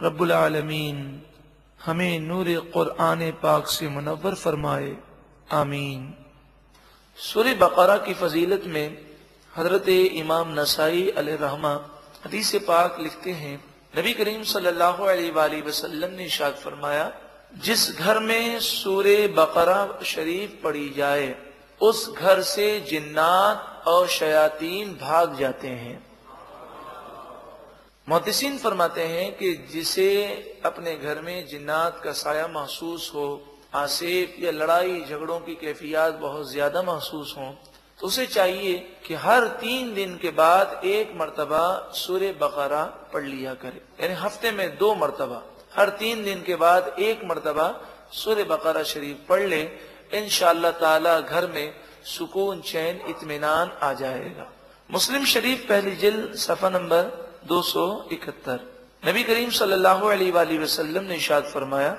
रब्बुल आलमीन हमें नूर कुरान पाक से मुनवर फरमाए आमीन सूर्य बकरा की फजीलत में हजरत इमाम नसाई रहमा हदीस पाक लिखते हैं नबी करीम सल्लल्लाहु अलैहि वसल्लम ने इशाद फरमाया जिस घर में सूर्य बकरा शरीफ पढ़ी जाए, उस घर से जिन्नात और शयातीन भाग जाते हैं। मोहतसिन फरमाते हैं कि जिसे अपने घर में जिन्नात का साया महसूस हो आसेब या लड़ाई झगड़ों की कैफियत बहुत ज़्यादा महसूस हो तो उसे चाहिए कि हर तीन दिन के बाद एक मरतबा सूर्य बकरा पढ़ लिया करे। यानी हफ़्ते में दो मरतबा। हर तीन दिन के बाद एक मरतबा सूर्य बकरा शरीफ पढ़ ले इन ताला घर में सुकून, चैन इतमान आ जाएगा। मुस्लिम शरीफ पहली जिल, सफ़ा नंबर दो सौ इकहत्तर। नबी करीम सल्लल्लाहु अलैहि वसल्लम ने इशाद फरमाया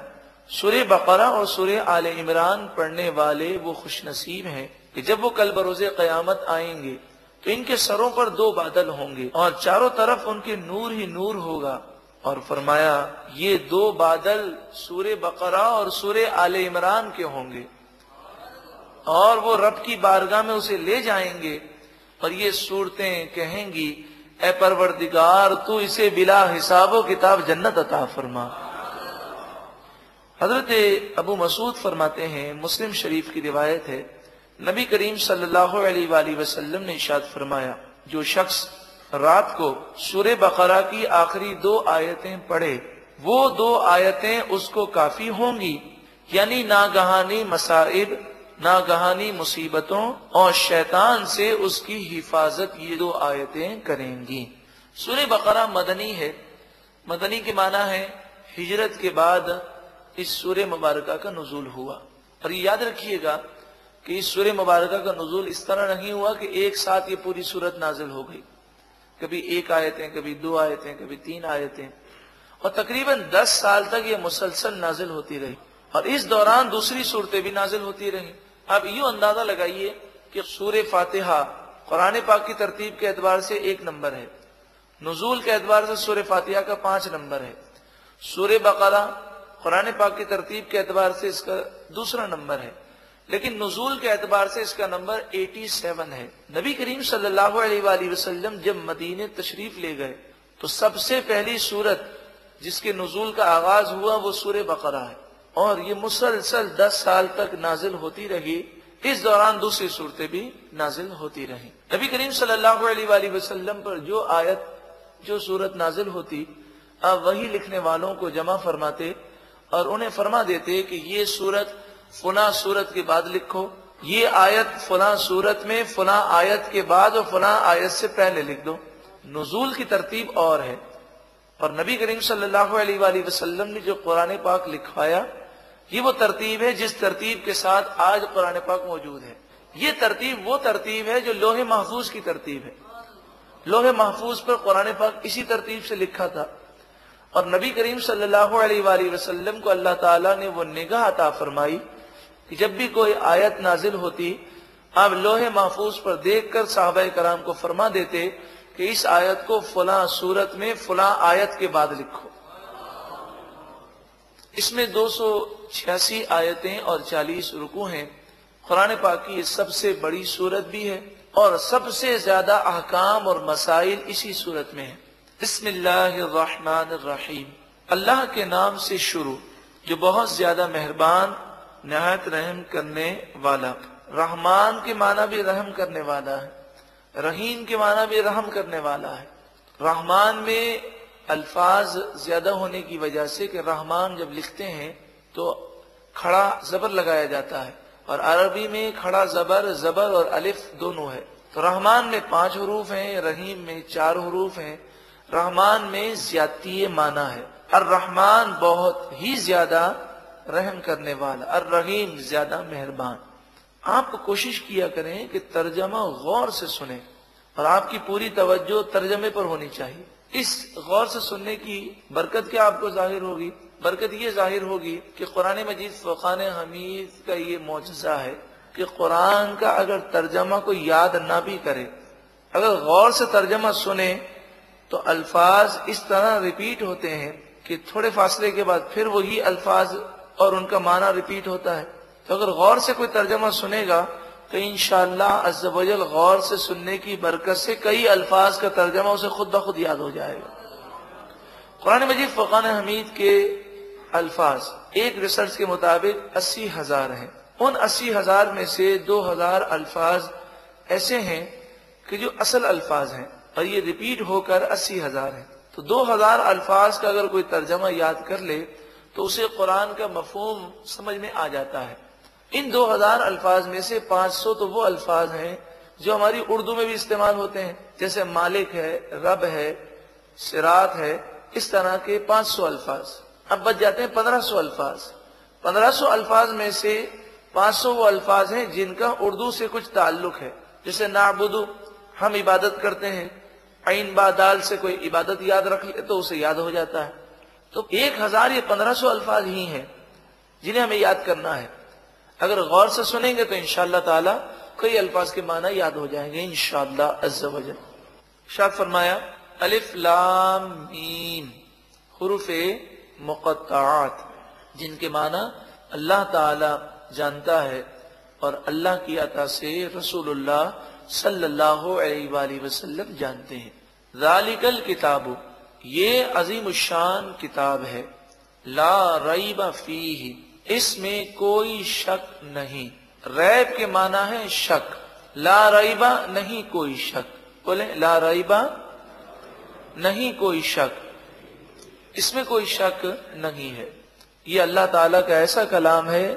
सूर्य बकरा और सूर्य आल इमरान पढ़ने वाले वो खुश नसीब हैं कि जब वो कल बरोजे कयामत आएँगे तो इनके सरों पर दो बादल होंगे और चारों तरफ़ उनके नूर ही नूर होगा। और फरमाया, ये दो बादल सूर्य बकरा और सूर्य आले इमरान के होंगे। और वो रब की बारगाह में उसे ले जाएँगे और ये सूरतें कहेंगी, ए परवरदिगार, तू इसे बिला हिसाबो किताब जन्नत अता फरमा। हज़रत अबू मसूद फरमाते हैं, मुस्लिम शरीफ की रिवायत है, नबी करीम सल्लल्लाहु अलैहि वसल्लम ने इशाद फरमाया, जो शख्स रात को सूर्य बकरा की आखिरी दो आयतें पढ़े, वो दो आयतें उसको काफ़ी होंगी, यानी नागहानी मसाइब नागहानी मुसीबतों और शैतान से उसकी हिफाजत ये दो आयतें करेंगी। सूर्य बकरा मदनी है। मदनी के माना है, हिजरत के बाद इस सूर्य मुबारक का नजूल हुआ। और ये याद रखिएगा कि इस सूर्य मुबारक का नजूल इस तरह नहीं हुआ कि एक साथ ये पूरी सूरत नाजिल हो गई। कभी एक आयतें, कभी दो आयतें, कभी तीन आयतें। और तकरीबन दस साल तक ये मुसलसल नाजिल होती रही। और इस दौरान दूसरी सूरतें भी नाजिल होती रही। अब यू अंदाज़ा लगाइए कि सूर्य फातिहा कुरान पाक की तरतीब के एतबार से एक नंबर है। नजूल के एतबार से सूर्य फातिहा का पाँच नंबर है। सूर्य बकरा कुरान पाक की तरतीब के एतबार से इसका दूसरा नंबर है। लेकिन नजूल के एतबार से इसका नंबर 87 है। नबी करीम सल्लल्लाहु अलैहि वसल्लम जब मदीने तशरीफ़ ले गए तो सबसे पहली सूरत जिसके नजूल का आगाज़ हुआ वो सूर्य बकरा है। और ये मुसलसल दस साल तक नाजिल होती रही, इस दौरान दूसरी सूरतें भी नाजिल होती रही। नबी करीम वसल्लम पर जो आयत, जो सूरत नाजिल होती, अब वही लिखने वालों को जमा फरमाते और उन्हें फरमा देते कि ये सूरत फुना सूरत के बाद लिखो। ये आयत फुला सूरत में फुला आयत के बाद और फुला आयत से पहले लिख दो। नजूल की तरतीब और है। और नबी करीम सल्लल्लाहु अलैहि वसल्लम ने जो कुरान पाक लिखवाया, ये वो तरतीब है जिस तरतीब के साथ आज कुरान पाक मौजूद है। ये तरतीब वो तरतीब है जो लोहे महफूज की तरतीब है। लोहे महफूज पर कुरान पाक इसी तरतीब से लिखा था। और नबी करीम सल्लल्लाहु अलैहि वसल्लम को अल्लाह ताला ने वो निगाह अता फरमाई कि जब भी कोई आयत नाजिल होती, आप लोहे महफूज पर देख कर साहब कराम को फरमा देते कि इस आयत को फला सूरत में, फला आयत के बाद लिखो। इसमें दो सौ छियासी आयतें और चालीस रुकू हैं। कुरान पाक की सबसे बड़ी सूरत भी है और सबसे ज़्यादा अहकाम और मसाइल इसी सूरत में है। बिस्मिल्लाहिर्रहमानिर्रहीम। अल्लाह के नाम से शुरू, जो बहुत ज़्यादा मेहरबान नहायत रहम करने वाला। रहमान के माना भी रहम करने वाला है। रहीम के माना भी रहम करने वाला है। रहमान में अल्फाज ज़्यादा होने की वजह से कि रहमान जब लिखते हैं तो खड़ा जबर लगाया जाता है। और अरबी में खड़ा जबर जबर और अलिफ दोनों है। तो रहमान में पाँच हरूफ हैं, रहीम में चार हरूफ हैं। रहमान में ज्याती माना है। और रहमान बहुत ही ज़्यादा रहम करने वाला और रहीम ज़्यादा मेहरबान। आप कोशिश किया करें कि तर्जमा गौर से सुने और आपकी पूरी तवज्जो तर्जमे पर होनी चाहिए। इस गौर से सुनने की बरकत क्या आपको ज़ाहिर होगी? बरकत ये ज़ाहिर होगी कि कुरान मजीद फ़ुकान हमीद का ये मुआजा है कि कुरान का अगर तर्जमा को याद ना भी करे, अगर गौर से तर्जमा सुने तो अल्फाज इस तरह रिपीट होते हैं कि थोड़े फासले के बाद फिर वही अल्फाज और उनका माना रिपीट होता है। तो अगर गौर से कोई तर्जमा सुनेगा तो इनशाला अजल गौर से सुनने की बरकत से कई अल्फाज का तर्जमा उसे खुद ब खुद याद हो जाएगा। कुरान मजीद फ़ुकान हमीद के अल्फाज, एक रिसर्च के मुताबिक अस्सी हज़ार हैं। उन अस्सी हज़ार में से दो हज़ार अल्फाज ऐसे हैं कि जो असल अल्फाज हैं और ये रिपीट होकर अस्सी हज़ार है। तो दो हज़ार अल्फाज का अगर कोई तर्जमा याद कर ले तो उसे कुरान का मफहूम समझ में आ जाता है। इन दो हज़ार अल्फाज में से पाँच सौ तो वो अल्फाज हैं जो हमारी उर्दू में भी इस्तेमाल होते हैं। जैसे मालिक है, रब है, सिरात है, इस तरह के पाँच सौ अल्फाज। अब बच जाते हैं पंद्रह सौ अल्फाज। पंद्रह सौ अल्फाज में से पाँच सौ वो अल्फाज हैं जिनका उर्दू से कुछ ताल्लुक है। जैसे नाबुदू, हम इबादत करते हैं। आइन बादाल से कोई इबादत याद रख ले तो उसे याद हो जाता है। तो एक हज़ार या पंद्रह सौ अल्फाज ही हैं जिन्हें हमें याद करना है। अगर गौर से सुनेंगे तो इनशाला ताला कई अल्फाज के माना याद हो जाएँगे इनशाला अज्जल शाद फरमाया, अलिफ लाम मीम, हरूफ मुकत्तात जिनके माना अल्लाह ताला जानता है और अल्लाह की अता से रसूलुल्लाह सल्लल्लाहु अलैहि वसल्लम जानते हैं। जालिकल किताबु ये अजीम शान किताब है। ला रईबा फ़ी इसमें कोई शक नहीं। रैब के माना है शक। ला रईबा नहीं कोई शक। बोले, ला रईबा नहीं कोई शक। इसमें कोई शक नहीं है। ये अल्लाह ताला का ऐसा कलाम है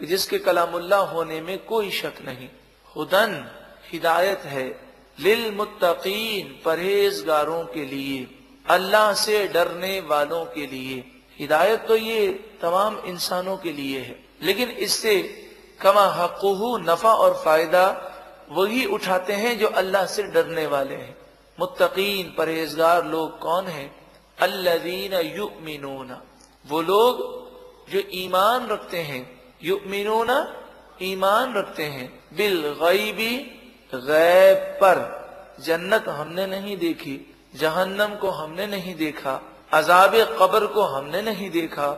कि जिसके कलामुल्लाह होने में कोई शक नहीं। हुदन, हिदायत है। लिल मुत्तकीन परहेजगारों के लिए। अल्लाह से डरने वालों के लिए। हिदायत तो ये तमाम इंसानों के लिए है। लेकिन इससे कमा हकूहू नफा और फ़ायदा वही उठाते हैं जो अल्लाह से डरने वाले हैं। मुत्तकीन, परहेजगार लोग कौन है? अल्लादीन युमिनूना। वो लोग जो ईमान रखते हैं, युमिनूना ईमान रखते हैं। बिल गईबी गैब पर। जन्नत हमने नहीं देखी। जहन्नम को हमने नहीं देखा, अजाब कब्र को हमने नहीं देखा,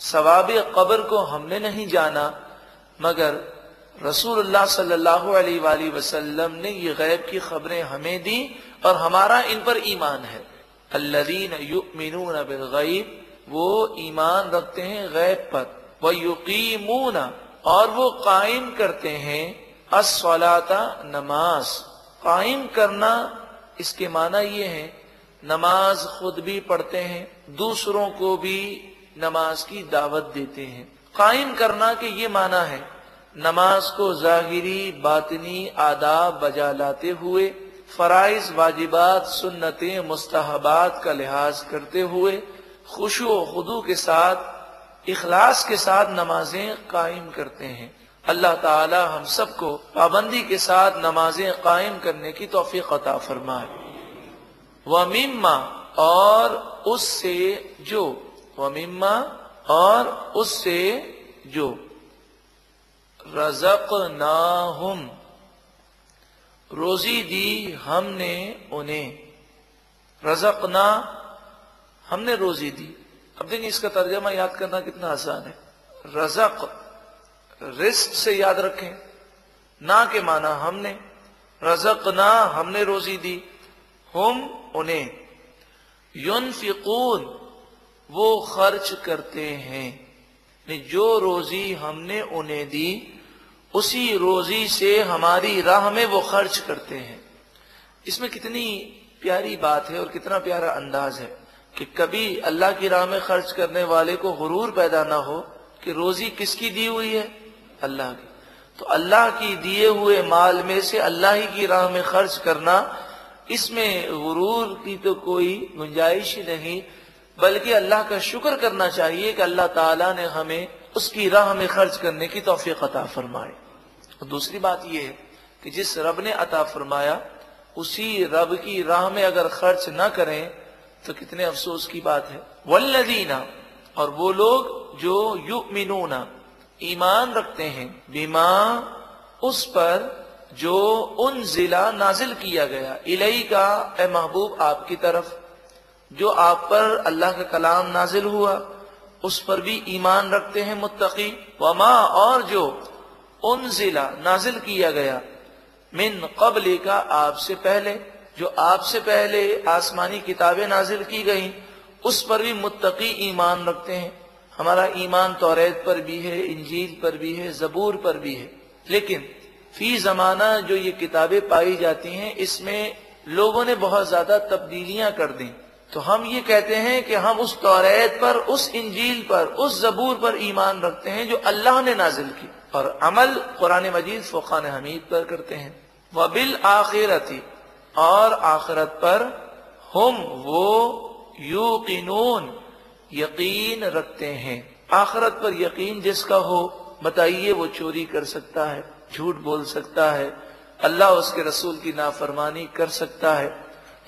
सवाब कब्र को हमने नहीं जाना, मगर अलैहि वसल्लम ने ये गैब की खबरें हमें दी और हमारा इन पर ईमान है। अल्लादीन युमिनून बिलगैब वो ईमान रखते हैं गैब पर। वह युकीमून, और वो कायम करते हैं असलाता नमाज़। कायम करना इसके माना ये है, नमाज़ खुद भी पढ़ते हैं, दूसरों को भी नमाज़ की दावत देते हैं। कायम करना के ये माना है, नमाज़ को जाहिरी, बातनी, आदाब, बजा लाते हुए, फराइज, वाजिबात, सुन्नतें, मुस्तहबात का लिहाज करते हुए, खुशो खुदू के साथ, इखलास के साथ नमाजें कायम करते हैं। अल्लाह ताला हम सबको पाबंदी के साथ नमाजें कायम करने की तोफीक अता फरमाए। वमिम्मा और उससे जो वमिम्मा और उससे जो। रजक नाहुम रोजी दी हमने उन्हें। रजक ना हमने रोजी दी। अब देखिए इसका तर्जमा याद करना कितना आसान है। रजक रिस्क से याद रखें। ना के माना हमने। रजक ना हमने रोजी दी। हम उन्हें युनफिकून, वो खर्च करते हैं। जो रोजी हमने उन्हें दी, उसी रोजी से हमारी राह में वो खर्च करते हैं। इसमें कितनी प्यारी बात है और कितना प्यारा अंदाज है कि कभी अल्लाह की राह में खर्च करने वाले को गुरूर पैदा ना हो कि रोजी किसकी दी हुई है। अल्लाह की। तो अल्लाह की दिए हुए माल में से अल्लाह ही की राह में खर्च करना, इसमें गुरूर की तो कोई गुंजाइश ही नहीं, बल्कि अल्लाह का शुक्र करना चाहिए कि अल्लाह ताला ने हमें उसकी राह में खर्च करने की तोफीक अता फरमाए। और दूसरी बात यह है कि जिस रब ने अता फरमाया, उसी रब की राह में अगर खर्च ना करें तो कितने अफसोस की बात है। वल्लदीना, और वो लोग जो युमिनूना ईमान रखते हैं, बीमा उस पर जो उन जिला नाजिल किया गया। इलई का ए महबूब, आपकी तरफ़। जो आप पर अल्लाह का कलाम नाजिल हुआ, उस पर भी ईमान रखते हैं मुत्तकी। वमा और जो उन जिला नाजिल किया गया, मिन कबल का आपसे पहले, जो आपसे पहले आसमानी किताबें नाजिल की गई, उस पर भी मुत्तकी ईमान रखते हैं। हमारा ईमान तौरेत पर भी है, इंजील पर भी है, जबूर पर भी है। लेकिन फ़ी जमाना जो ये किताबें पाई जाती हैं, इसमें लोगों ने बहुत ज़्यादा तब्दीलियाँ कर दी। तो हम ये कहते हैं कि हम उस तौरेत पर, उस इंजील पर, उस जबूर पर ईमान रखते हैं जो अल्लाह ने नाजिल की। और अमल कुरान मजीद फ़ुकान हमीद पर करते हैं। वह बिल आखिरती, और आखिरत पर हम वो यूकिनून यकीन रखते हैं। आखरत पर यकीन जिसका हो, बताइए वो चोरी कर सकता है, झूठ बोल सकता है, अल्लाह उसके रसूल की नाफरमानी कर सकता है।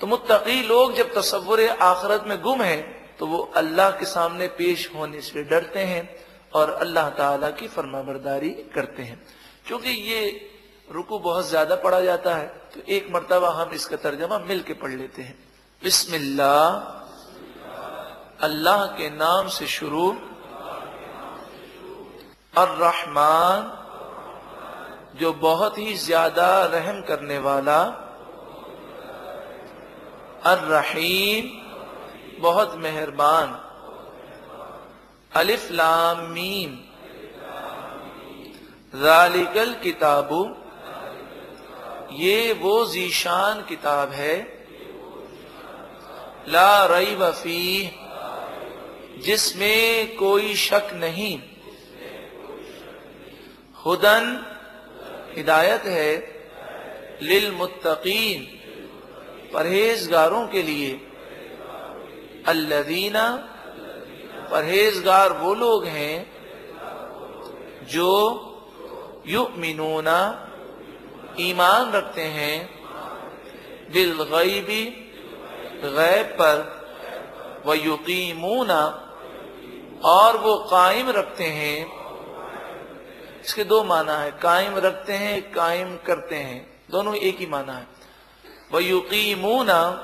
तो मुत्तकी लोग जब तस्वुर आखरत में गुम है तो वो अल्लाह के सामने पेश होने से डरते हैं और अल्लाह ताला की फर्मा बरदारी करते हैं। क्योंकि ये रुकू बहुत ज़्यादा पढ़ा जाता है तो एक मरतबा हम इसका तर्जमा मिल के पढ़ लेते हैं। बिस्मिल्लाह। अल्लाह के नाम से शुरू। और रहमान जो बहुत ही ज़्यादा रहम करने वाला। अर्रहीम, बहुत मेहरबान। अलिफ लाम मीम। जालिकल किताबु। ये वो जीशान किताब है। ला रई वफी जिसमें कोई शक नहीं। हुदन हिदायत है लिल मुत्तकीन, परहेजगारों के लिए। अल्लदीना परहेजगार वो लोग हैं जो युमिनूना, ईमान रखते हैं। बिल गईबी गैब पर। व युकीमूना और वो कायम रखते हैं। इसके दो माना है। कायम रखते हैं, कायम करते हैं। दोनों एक ही माना है। व युकीमूना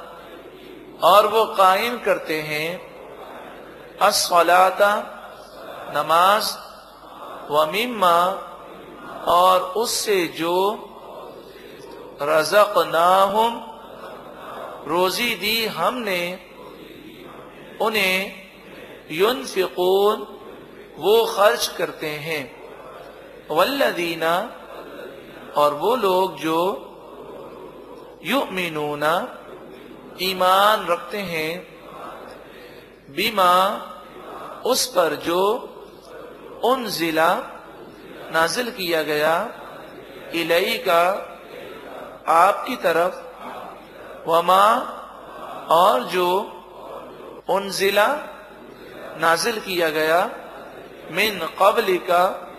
और वो कायम करते हैं। असलाता नमाज़, व मिम्मा और उससे जो रजक नाहुम रोजी दी हमने, उन्हें युन फिकून वो खर्च करते हैं। वल्लदीना, और वो लोग जो युमिनूना, ईमान रखते हैं, बीमा, उस पर जो उन जिला नाजिल किया गया इलई का आपकी तरफ़, वमा, और जो उन जिला नाजिल किया गया, मिन कबली का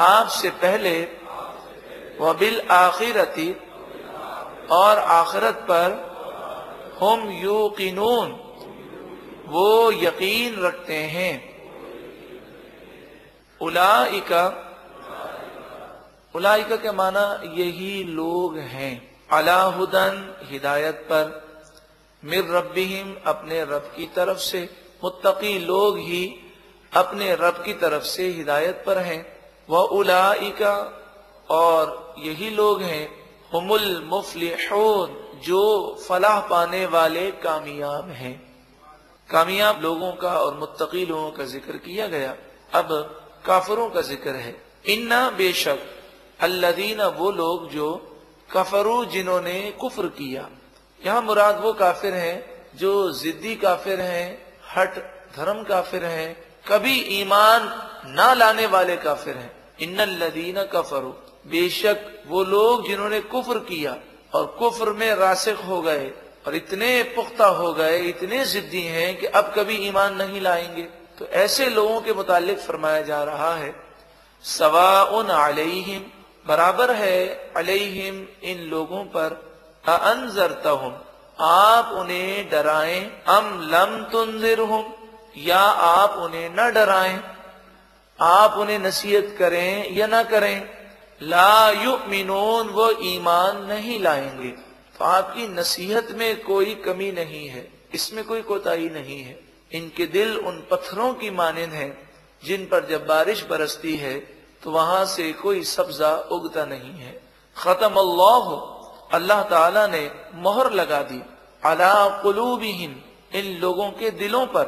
आपसे पहले वबिल आखिरती, और आखिरत पर, हम यूकिनून, वो यकीन रखते हैं। उलाइका उलाइका के माना यही लोग हैं। अलाहुदन हिदायत पर, मिर रबिम अपने रब की तरफ़ से। मुत्तकी लोग ही अपने रब की तरफ़ से हिदायत पर हैं। वह उलाइका और यही लोग हैं, हमुल मुफलिहून, जो फलाह पाने वाले कामयाब हैं। कामयाब लोगों का और मुत्तकी लोगों का ज़िक्र किया गया। अब काफरों का ज़िक्र है। इन्ना बेशक अल्लादीना वो लोग जो कफरू जिन्होंने कुफर किया। यहाँ मुराद वो काफिर हैं, जो जिद्दी काफिर हैं हट, धर्म काफिर है, कभी ईमान ना लाने वाले काफिर हैं। इन लदीना कफरू, बेशक वो लोग जिन्होंने कुफर किया और कुफर में रासिक हो गए और इतने पुख्ता हो गए, इतने जिद्दी हैं कि अब कभी ईमान नहीं लाएँगे। तो ऐसे लोगों के मुतालिक फरमाया जा रहा है सवा उन अलहिम, बराबर है अलहिम इन लोगों पर अनजरता आप उन्हें डराएँ। अम लम तुंजिर या आप उन्हें न डराएँ। आप उन्हें नसीहत करें या ना करें। ला युमिनून, वो ईमान नहीं लाएँगे। तो आपकी नसीहत में कोई कमी नहीं है। इसमें कोई कोताही नहीं है। इनके दिल उन पत्थरों की मानंद है, जिन पर जब बारिश बरसती है तो वहाँ से कोई सब्जा उगता नहीं है। खत्म अल्लाह अल्लाह ताला ने मोहर लगा दी। अला कुलूबिहिम इन लोगों के दिलों पर।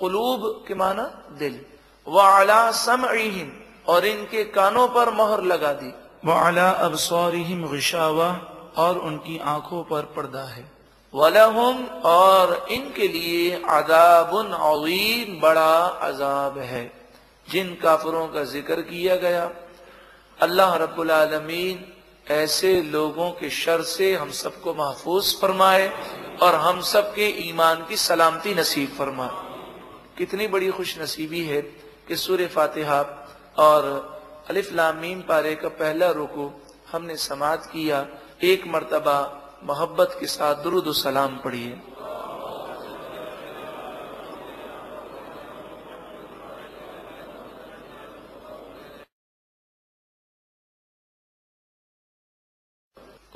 कुलूब के माना दिल। व अला समहिम और इनके कानों पर मोहर लगा दी। व अला अबसौरिहिम गिशावा और उनकी आँखों पर पर्दा है। वलहुम और इनके लिए अजाबुन अवीम बड़ा अजाब है जिन काफरों का ज़िक्र किया गया। अल्लाह रब्बुल आलमीन ऐसे लोगों के शर से हम सबको महफूज फरमाए और हम सब के ईमान की सलामती नसीब फरमाए। कितनी बड़ी खुश नसीबी है कि सूर्य फातिहा और अलिफ लामीम पारे का पहला रुकू हमने समात किया। एक मरतबा मोहब्बत के साथ दुरुद सलाम पढ़िए।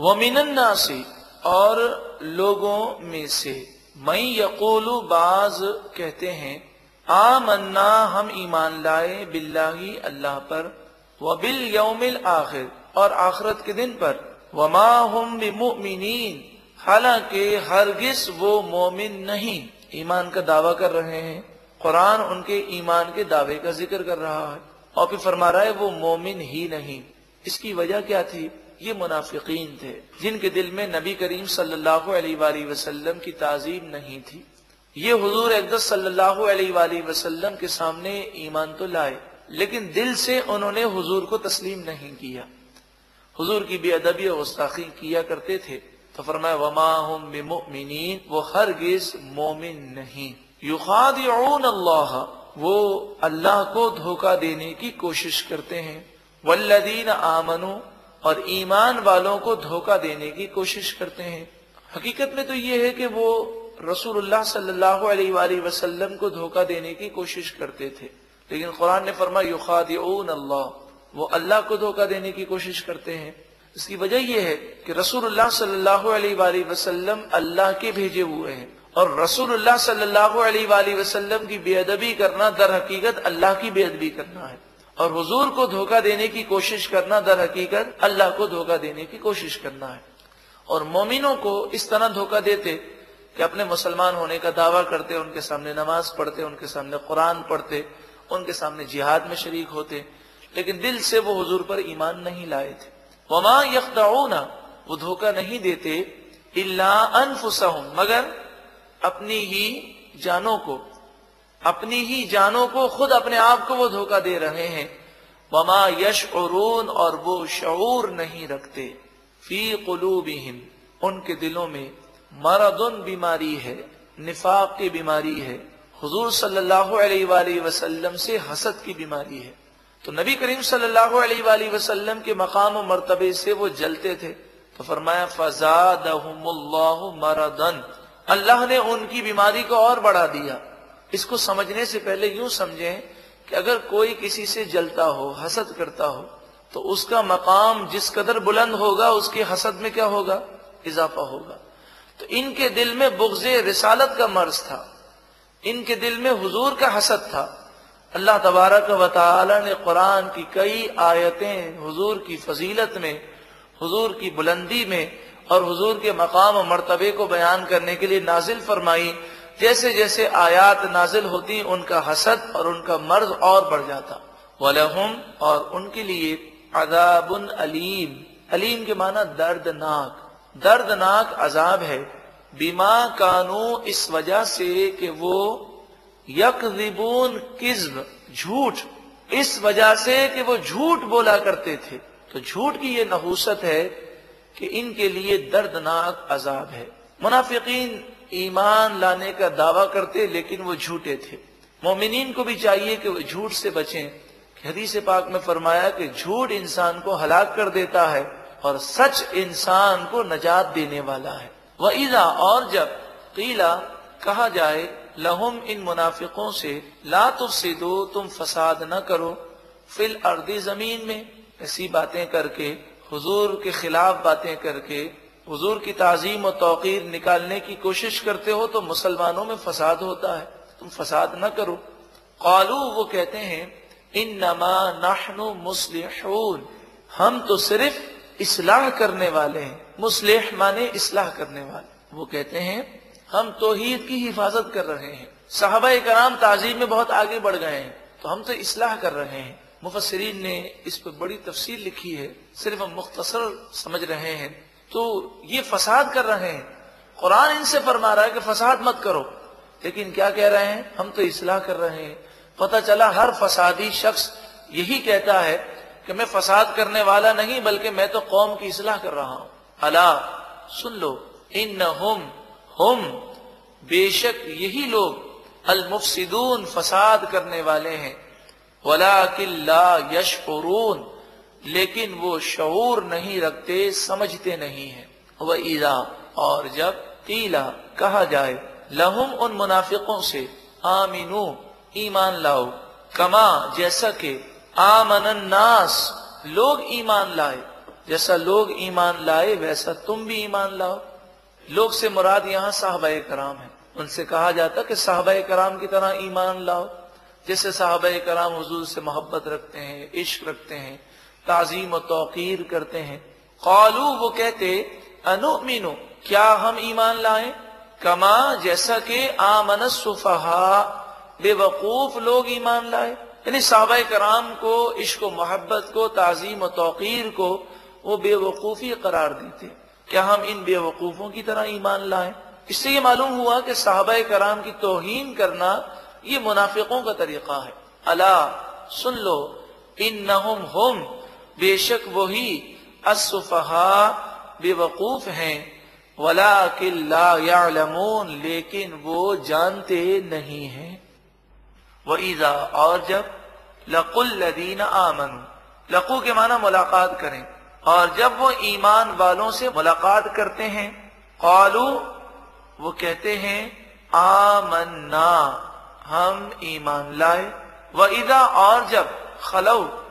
वमिनन्ना से और लोगों में से। मई यकोलू, बाज कहते हैं आ मन्ना हम ईमान लाए बिल्लाही अल्लाह पर, व बिल यौमिल आखिर, और आखरत के दिन पर। वमा हम बिमुमिनीन हालाँकि हरगिज वो मोमिन नहीं। ईमान का दावा कर रहे हैं। कुरान उनके ईमान के दावे का ज़िक्र कर रहा है। और फिर फरमा रहा है, वो मोमिन ही नहीं। इसकी वजह क्या थी? ये मुनाफिकीन थे, जिनके दिल में नबी करीम सल्लल्लाहु अलैहि वसल्लम की ताजीम नहीं थी। ये हुजूर अकदस सल्लल्लाहु अलैहि वसल्लम के सामने ईमान तो लाए, लेकिन दिल से उन्होंने हुजूर को तस्लीम नहीं किया। हुजूर की बेअदबी और गुस्ताखी किया करते थे तो फरमाया, वमा हम बेमिन वो हर गिज मोमिन नहीं। युखाद अल्लाह वो अल्लाह को धोखा देने की कोशिश करते हैं। वल्लदीन आमनो और ईमान वालों को धोखा देने की कोशिश करते हैं। हकीकत में तो ये है कि वो रसूलुल्लाह सल्लल्लाहु अलैहि वसल्लम को धोखा देने की कोशिश करते थे। लेकिन कुरान ने फरमा युखादिऊन अल्लाह वो अल्लाह को धोखा देने की कोशिश करते हैं। इसकी वजह यह है कि रसूलुल्लाह सल्लल्लाहु अलैहि वसल्लम अल्लाह के भेजे हुए हैं और रसूलुल्लाह सल्लल्लाहु अलैहि वसल्लम की बेअदबी करना दर हकीकत अल्लाह की बेअदबी करना है। और हुजूर को धोखा देने की कोशिश करना दर हकीकत अल्लाह को धोखा देने की कोशिश करना है। और मोमिनों को इस तरह धोखा देते कि अपने मुसलमान होने का दावा करते, उनके सामने नमाज़ पढ़ते, उनके सामने कुरान पढ़ते, उनके सामने जिहाद में शरीक होते, लेकिन दिल से वो हुजूर पर ईमान नहीं लाए थे। वमा यकदाऊना वो धोखा नहीं देते, इल्ला अनफुसहुम, मगर अपनी ही जानों को अपनी ही जानों को, खुद अपने आप को वो धोखा दे रहे हैं। वमा यश और वो शूर नहीं रखते। फ़ी कुलूबिहिम, उनके दिलों में मरदुन बीमारी है, निफाक की बीमारी है। हुजूर सल्लल्लाहु अलैहि वसल्लम से हसद की बीमारी है। तो नबी करीम सल्लल्लाहु अलैहि वसल्लम के मकाम और मरतबे से वो जलते थे। तो फरमाया फजाद मरदन। अल्लाह ने उनकी बीमारी को और बढ़ा दिया। इसको समझने से पहले यूँ समझें कि अगर कोई किसी से जलता हो, हसद करता हो तो उसका मकाम जिस कदर बुलंद होगा, उसके हसद में क्या होगा? इजाफा होगा। तो इनके दिल में बुगज रिसालत का मर्ज था। इनके दिल में हुजूर का हसद था। अल्लाह तबारक वाली ने कुरान की कई आयतें हुजूर की फजीलत में, हुजूर की बुलंदी में और हुजूर के मकाम और मरतबे को बयान करने के लिए नाजिल फरमाई। जैसे जैसे आयात नाजिल होती, उनका हसद और उनका मर्ज और बढ़ जाता। वलहुम, और उनके लिए अजाबुन अलीम। अलीम के माना दर्दनाक। दर्दनाक अजाब है। बीमा कानू, इस वजह से कि वो यकबून किज्ब, झूठ। इस वजह से कि वो झूठ बोला करते थे। तो झूठ की ये नहूसत है कि इनके लिए दर्दनाक अजाब है। मुनाफिकीन ईमान लाने का दावा करते, लेकिन वो झूठे थे। मोमिन को भी चाहिए कि वो झूठ से बचें। हदीस पाक में फरमाया कि झूठ इंसान को हलाक कर देता है और सच इंसान को नजात देने वाला है। वह ईजा और जब कीला कहा जाए, लहुम इन मुनाफिकों से, ला तुफसिदो, तुम फसाद न करो। फिल अर्दी ज़मीन में, ऐसी बातें करके, हुजूर के खिलाफ बातें करके हुजूर की ताजीम और तोकीर निकालने की कोशिश करते हो तो मुसलमानों में फसाद होता है। तुम फसाद न करो। कालू वो कहते हैं इन नमा नाहनु मुस्लिहून। हम तो सिर्फ़ इसलाह करने वाले हैं। मुस्लिह माने इसलाह करने वाले। वो कहते हैं, हम तोहीद की हिफाजत कर रहे हैं। साहबा कराम ताजीम में बहुत आगे बढ़ गए हैं तो हम तो इसलाह कर रहे हैं। मुफसरीन ने इस पर बड़ी तफसील लिखी है। सिर्फ़ हम मुख्तसर समझ रहे हैं। तो ये फसाद कर रहे हैं। कुरान इनसे फरमा रहा है कि फसाद मत करो। लेकिन क्या कह रहे हैं? हम तो इसलाह कर रहे हैं। पता चला हर फसादी शख्स यही कहता है कि मैं फसाद करने वाला नहीं, बल्कि मैं तो कौम की इसलाह कर रहा हूँ। अला, सुन लो। इन हम हम बेशक यही लोग अलमुफसिदून फसाद करने वाले हैं। वला किल्ला यशरून लेकिन वो शूर नहीं रखते, समझते नहीं है। वह ईजा और जब तीला कहा जाए, लहुम उन मुनाफिकों से, आमिनू, ईमान लाओ। कमा, जैसा कि आमन नास, लोग ईमान लाए। जैसा लोग ईमान लाए, वैसा तुम भी ईमान लाओ। लोग से मुराद यहाँ साहबा कराम है। उनसे कहा जाता कि साहबा कराम की तरह ईमान लाओ। जैसे साहब कराम हजूर से मोहब्बत रखते हैं, इश्क रखते हैं ताजीम तोकीर करते हैं। कौलू, वो कहते, अनुमीनो, क्या हम ईमान लाए? कमा, जैसा कि आमन सुफहा, बेवकूफ़ लोग ईमान लाए। यानी साहब कराम को, इश्क मोहब्बत को, ताजीम तोकीर को, वो बेवकूफ़ी करार देते क्या हम इन बेवकूफ़ों की तरह ईमान लाए? इससे ये मालूम हुआ कि साहब कराम की तोहीन करना, ये मुनाफिकों का तरीका है। अला, सुन लो इन नहुम हम बेशक वही असफहा बेवकूफ़ हैं वला किल्लामून लेकिन वो जानते नहीं हैं। ईजा और जब, लकुल लदीन आमन, लकू के माना मुलाकात करें, और जब वो ईमान वालों से मुलाकात करते हैं, कौलू, वो कहते हैं, आमन्ना, हम ईमान लाए। व इदा और जब, खलऊ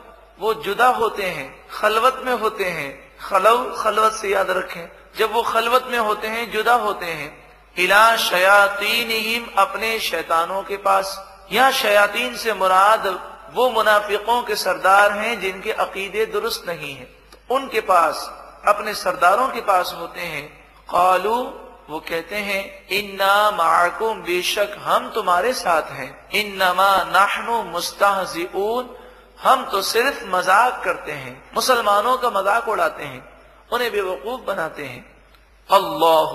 वो जुदा होते हैं, खलवत में होते हैं, खलव, खलवत से याद रखें। जब वो खलवत में होते हैं, जुदा होते हैं। इला शयातीन अपने शैतानों के पास। या शयातीन से मुराद वो मुनाफिकों के सरदार हैं जिनके अकीदे दुरुस्त नहीं है। उनके पास, अपने सरदारों के पास होते हैं। कालू, वो कहते हैं, इन्ना माकुम बेशक हम तुम्हारे साथ हैं। इन्नमा नाहनु मुस्ताहजीन हम तो सिर्फ़ मज़ाक करते हैं, मुसलमानों का मज़ाक उड़ाते हैं, उन्हें बेवकूफ़ बनाते हैं। अल्लाह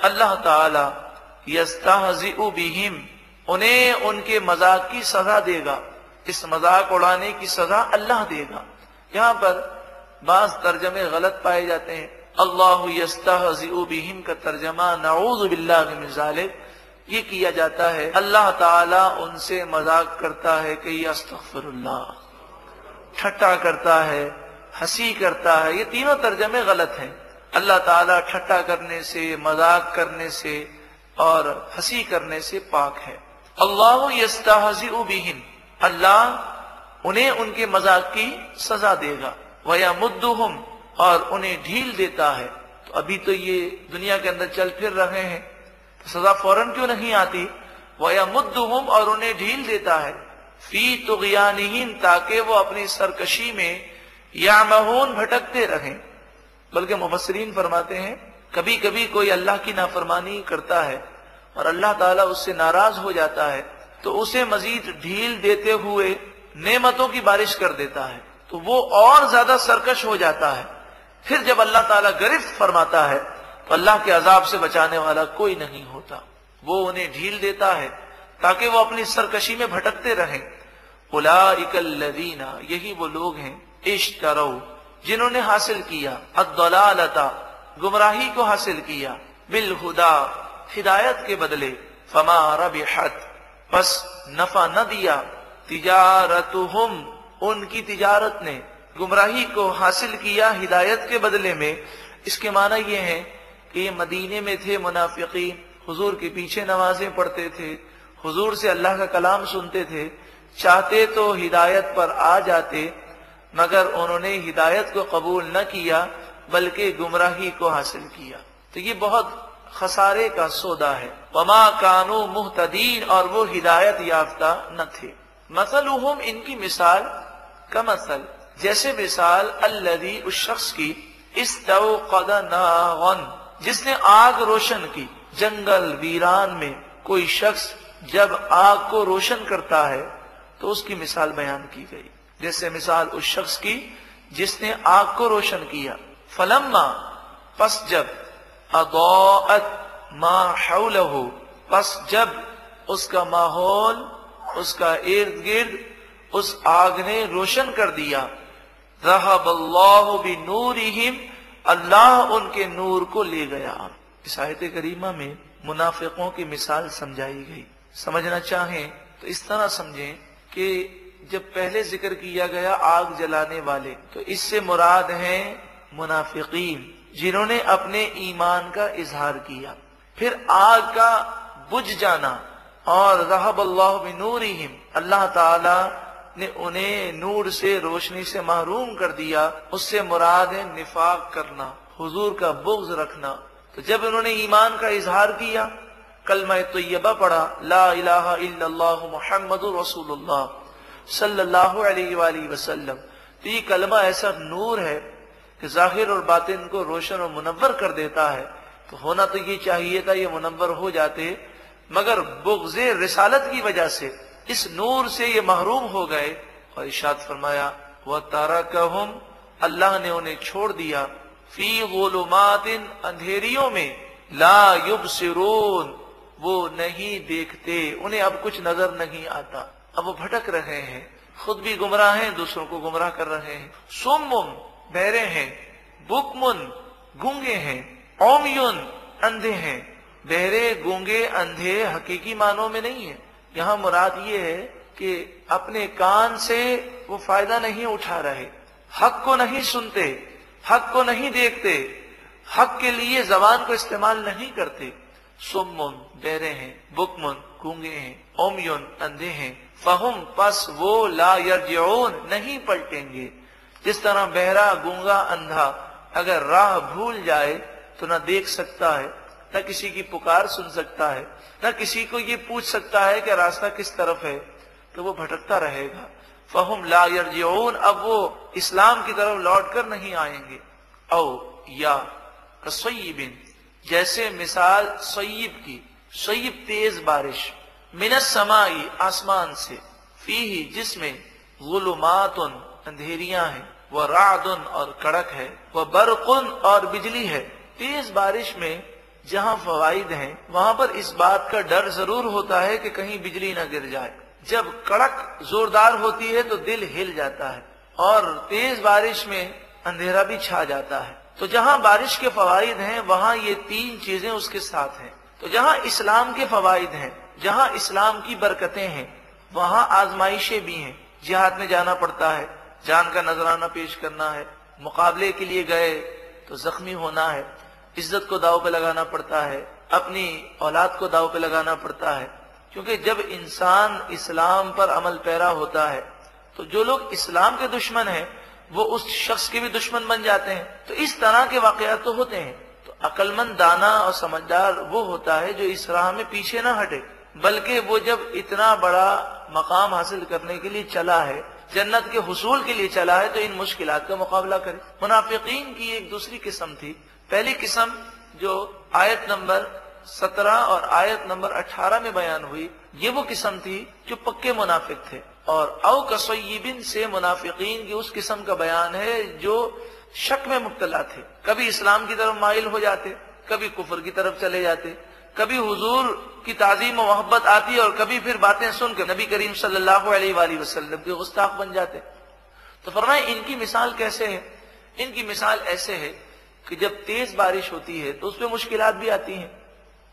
अल्लाह ताला बिहिम, उन्हें उनके मज़ाक की सजा देगा। इस मज़ाक उड़ाने की सजा अल्लाह देगा। यहाँ पर बाज तर्जमे गलत पाए जाते हैं। अल्लाह यस्ताहिम का तर्जमा, नऊज बिल्लाजालिक ये किया जाता है। अल्लाह ताला उनसे मज़ाक करता है कि अस्तफरुल्लाह ठट्टा करता है, हँसी करता है, ये तीनों तर्जमे गलत हैं। अल्लाह ताला ठट्टा करने से, मज़ाक करने से और हँसी करने से पाक है। अल्लाह यस्ताहिम अल्लाह उन्हें उनके मज़ाक की सजा देगा। वया मुद्दुहम, और उन्हें ढील देता है। तो अभी तो ये दुनिया के अंदर चल फिर रहे हैं। तो सजा फ़ौरन क्यों नहीं आती? वह मुद्दुम और उन्हें ढील देता है। फ़ी तुगयानहीन, ताकि वो अपनी सरकशी में या महून भटकते रहें। बल्कि मुबसरीन फरमाते हैं कभी कभी कोई अल्लाह की नाफरमानी करता है और अल्लाह ताला उससे नाराज़ हो जाता है तो उसे मजीद ढील देते हुए नेमतों की बारिश कर देता है। तो वो और ज़्यादा सरकश हो जाता है। फिर जब अल्लाह ताला गिरफ्त फरमाता है तो अल्लाह के अजाब से बचाने वाला कोई नहीं होता। वो उन्हें ढील देता है ताकि वो अपनी सरकशी में भटकते रहें। उलाइकल्लदीना, यही वो लोग हैं इश्तरो जिन्होंने हासिल किया अदलालता गुमराही को हासिल किया बिल हुदा हिदायत के बदले, फमा रबिहत, बस नफा न दिया तिजारत उनकी तिजारत ने गुमराही को हासिल किया हिदायत के बदले में। इसके माना यह है कि ये मदीने में थे मुनाफिकी हुजूर के पीछे नमाजें पढ़ते थे हुजूर से अल्लाह का कलाम सुनते थे, चाहते तो हिदायत पर आ जाते, मगर उन्होंने हिदायत को कबूल न किया, बल्कि गुमराही को हासिल किया। तो ये बहुत खसारे का सौदा है। वमा कानू मुहतदीन, और वो हिदायत याफ्ता न थे। मसलुहुम, इनकी मिसाल का मसल, जैसे मिसाल अल्लदी उस शख्स की इस जिसने आग रोशन की, जंगल, वीरान में कोई शख्स जब आग को रोशन करता है तो उसकी मिसाल बयान की गई। जैसे मिसाल उस शख्स की, जिसने आग को रोशन किया। फलम्मा, पस जब अदौत माहौलहू पस जब उसका माहौल, उसका इर्द गिर्द उस आग ने रोशन कर दिया। रहबल्लाह नूरिहिम अल्लाह उनके नूर को ले गया। इस आयत करीमा में मुनाफिकों की मिसाल समझाई गई। समझना चाहें तो इस तरह समझें कि जब पहले ज़िक्र किया गया आग जलाने वाले तो इससे मुराद है मुनाफिकीन, जिन्होंने अपने ईमान का इजहार किया। फिर आग का बुझ जाना और रहब अल्लाह नूरिहिम अल्लाह ताला ने उन्हें नूर से, रोशनी से महरूम कर दिया। उससे मुराद है निफाक करना, हुजूर का बुग्ज रखना। तो जब उन्होंने ईमान का इजहार किया कल मैं तैयबा पढ़ा, ला इलाहा अलैहि वसल्लम। तो ये कलमा ऐसा नूर है कि ज़ाहिर और बातिन को रोशन और मुनवर कर देता है। तो होना तो ये चाहिए था, ये मुनवर हो जाते। मगर बुग्ज रिसालत की वजह से, इस नूर से ये महरूम हो गए। और इशाद फरमाया वह तारा कहम अल्लाह ने उन्हें छोड़ दिया। फ़ी गोलुमातिन अंधेरियों में, ला युब सिरून वो नहीं देखते, उन्हें अब कुछ नज़र नहीं आता। अब वो भटक रहे हैं। खुद भी गुमराह हैं, दूसरों को गुमराह कर रहे हैं। सोमुम बहरे हैं, बुकमुन, गूँगे हैं ओमयुन अंधे हैं। बहरे, गूँगे, अंधे हकीकी मानों में नहीं है। यहाँ मुराद ये है कि अपने कान से वो फ़ायदा नहीं उठा रहे। हक को नहीं सुनते, हक को नहीं देखते, हक के लिए जबान को इस्तेमाल नहीं करते। सुमुन बहरे हैं, बुकमुन गूँगे हैं, ओमयुन, अंधे हैं। फहुम, पस, वो, ला यरजून नहीं पलटेंगे। जिस तरह बहरा, गूँगा, अंधा अगर राह भूल जाए तो ना देख सकता है, न किसी की पुकार सुन सकता है, न किसी को ये पूछ सकता है कि रास्ता किस तरफ़ है तो वो भटकता रहेगा। फहुम, ला यरजून अब वो इस्लाम की तरफ़ लौट कर नहीं आएँगे। औ, या, कसयबिन, जैसे मिसाल सईब की सईब तेज बारिश मिनस समाई, आसमान से। फ़ी ही जिसमें गुलुमातुन, अंधेरियाँ हैं। वह रादुन और कड़क है। वह बरकुन और बिजली है। तेज बारिश में जहाँ फवाइद हैं, वहाँ पर इस बात का डर ज़रूर होता है कि कहीं बिजली न गिर जाए। जब कड़क जोरदार होती है तो दिल हिल जाता है और तेज बारिश में अंधेरा भी छा जाता है। तो जहाँ बारिश के फवाइद हैं, वहाँ ये तीन चीज़ें उसके साथ हैं। तो जहाँ इस्लाम के फवाइद हैं, जहाँ इस्लाम की बरकतें हैं, वहाँ आजमाइशें भी हैं। जिहाद में जाना पड़ता है, जान का नजराना पेश करना है, मुकाबले के लिए गए तो जख्मी होना है, इज़्ज़त को दाव पे लगाना पड़ता है, अपनी औलाद को दाव पे लगाना पड़ता है। क्योंकि जब इंसान इस्लाम पर अमल पैरा होता है तो जो लोग इस्लाम के दुश्मन हैं, वो उस शख्स के भी दुश्मन बन जाते हैं। तो इस तरह के वाकयात तो होते हैं। अकलमंद दाना और समझदार वो होता है जो इस राह में पीछे ना हटे। बल्कि वो जब इतना बड़ा मकाम हासिल करने के लिए चला है, जन्नत के हसूल के लिए चला है तो इन मुश्किल का मुकाबला करे। मुनाफिकीन की एक दूसरी किस्म थी। पहली किस्म जो आयत नंबर सत्रह और आयत नंबर अठारह में बयान हुई, ये वो किस्म थी जो पक्के मुनाफिक थे। और अव कसयबिन से मुनाफिकीन की उस किस्म का बयान है जो शक में मुबतला थे। कभी इस्लाम की तरफ़ माइल हो जाते, कभी कुफर की तरफ़ चले जाते, कभी हुजूर की ताजीम मोहब्बत आती और कभी फिर बातें सुनकर नबी करीम सल्लल्लाहु अलैहि वसल्लम के गुस्ताख बन जाते। तो फरमाए, इनकी मिसाल कैसे है? इनकी मिसाल ऐसे है कि जब तेज बारिश होती है तो उसमें मुश्किल भी आती हैं।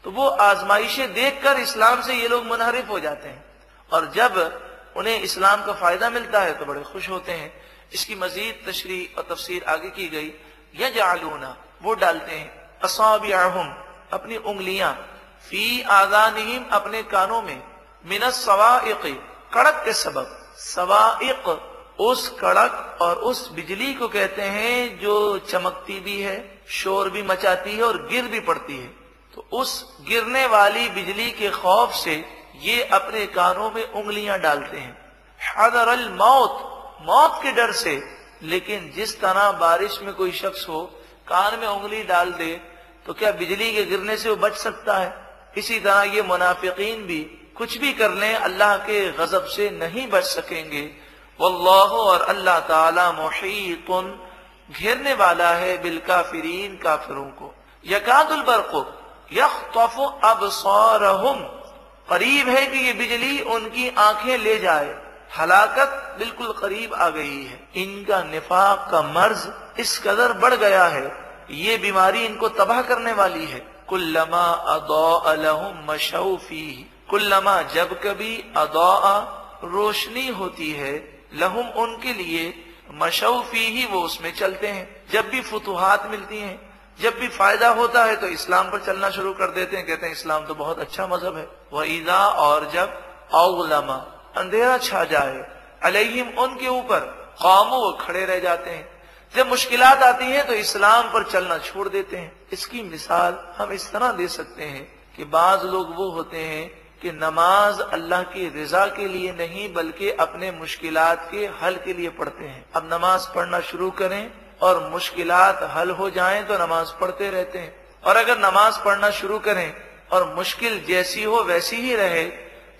तो वो आजमाइशें देखकर इस्लाम से ये लोग मुनहरिफ हो जाते हैं। और जब उन्हें इस्लाम का फ़ायदा मिलता है तो बड़े खुश होते हैं। इसकी मजीद तशरी और तफसीर आगे की गई। या जालूना वो डालते हैं। असाबियाहुम अपनी उंगलियाँ। फ़ी आजानिहिम, अपने कानों में। मिनस सवाइक, कड़क के सबब। सवाइक, उस कड़क और उस बिजली को कहते हैं जो चमकती भी है, शोर भी मचाती है और गिर भी पड़ती है। तो उस गिरने वाली बिजली के खौफ से ये अपने कानों में उंगलियाँ डालते हैं। हदर मौत मौत के डर से, लेकिन जिस तरह बारिश में कोई शख्स हो, कान में उंगली डाल दे तो क्या बिजली के गिरने से वो बच सकता है? इसी तरह ये मुनाफिकीन भी कुछ भी कर लें, अल्लाह के गजब से नहीं बच सकेंगे। वल्लाह और अल्लाह ताला मुहीतुन, घेरने वाला है बिल काफिरीन काफिरों को। यकादुल बरको यख अब करीब है कि ये बिजली उनकी आँखें ले जाए। हलाकत बिल्कुल करीब आ गई है। इनका निफाक का मर्ज इस कदर बढ़ गया है। ये बीमारी इनको तबाह करने वाली है। कुल्लमा अदो मशऊफी कुल्लमा जब कभी अदो रोशनी होती है, लहुम उनके लिए मशऊफी ही वो उसमें चलते हैं। जब भी फतुहात मिलती हैं, जब भी फ़ायदा होता है तो इस्लाम पर चलना शुरू कर देते हैं। कहते हैं, इस्लाम तो बहुत अच्छा मज़हब है। वह ईदा और जब औलमा अंधेरा छा जाए। अलहिम, उनके ऊपर वो खड़े रह जाते हैं। जब मुश्किल आती हैं तो इस्लाम पर चलना छोड़ देते हैं। इसकी मिसाल हम इस तरह दे सकते हैं कि बाज लोग वो होते हैं कि नमाज़ अल्लाह की रजा के लिए नहीं, बल्कि अपने मुश्किल के हल के लिए पढ़ते हैं। अब नमाज़ पढ़ना शुरू करें और मुश्किल हल हो जाएँ तो नमाज़ पढ़ते रहते हैं। और अगर नमाज़ पढ़ना शुरू करें और मुश्किल जैसी हो, वैसी ही रहे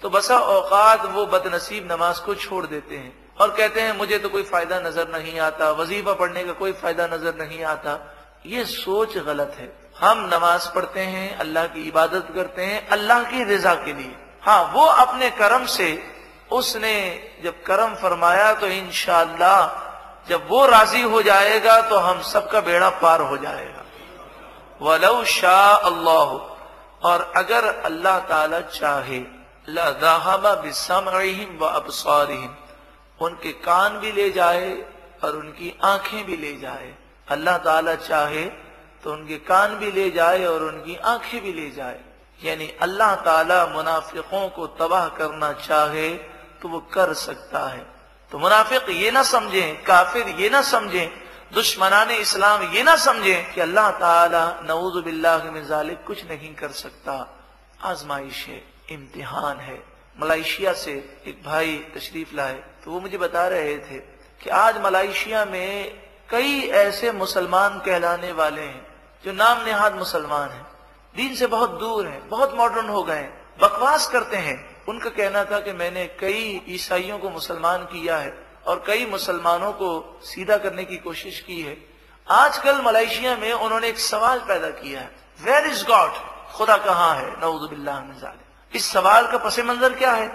तो बसा औकात वो बदनसीब नमाज़ को छोड़ देते हैं। और कहते हैं, मुझे तो कोई फ़ायदा नज़र नहीं आता, वजीफा पढ़ने का कोई फ़ायदा नज़र नहीं आता। ये सोच गलत है। हम नमाज़ पढ़ते हैं, अल्लाह की इबादत करते हैं, अल्लाह की रजा के लिए। हाँ वो अपने कर्म से, उसने जब कर्म फरमाया तो इनशाला जब वो राज़ी हो जाएगा तो हम सबका बेड़ा पार हो जाएगा। वलऊ शाह अल्लाह और अगर अल्लाह ताला चाहे बिसमहिम व उनके कान भी ले जाए और उनकी आँखें भी ले जाए। अल्लाह ताला चाहे तो उनके कान भी ले जाए और उनकी आँखें भी ले जाए। यानी अल्लाह ताला मुनाफिकों को तबाह करना चाहे तो वो कर सकता है। तो मुनाफिक ये ना समझें, काफिर ये ना समझें, दुश्मनान इस्लाम ये ना समझें कि अल्लाह ताला नऊज बिल्लाजालिक कुछ नहीं कर सकता। आजमाइश है। इम्तिहान है। मलाइशिया से एक भाई तशरीफ़ लाए तो वो मुझे बता रहे थे कि आज मलाइशिया में कई ऐसे मुसलमान कहलाने वाले हैं, जो नाम नेहाद मुसलमान हैं। दीन से बहुत दूर हैं, बहुत मॉडर्न हो गए बकवास करते हैं। उनका कहना था कि मैंने कई ईसाइयों को मुसलमान किया है और कई मुसलमानों को सीधा करने की कोशिश की है। आजकल मलेशिया में उन्होंने एक सवाल पैदा किया है। वेर इज़ गॉड खुदा कहाँ है? नऊजुबिल्ला इस सवाल का पस मंजर क्या है?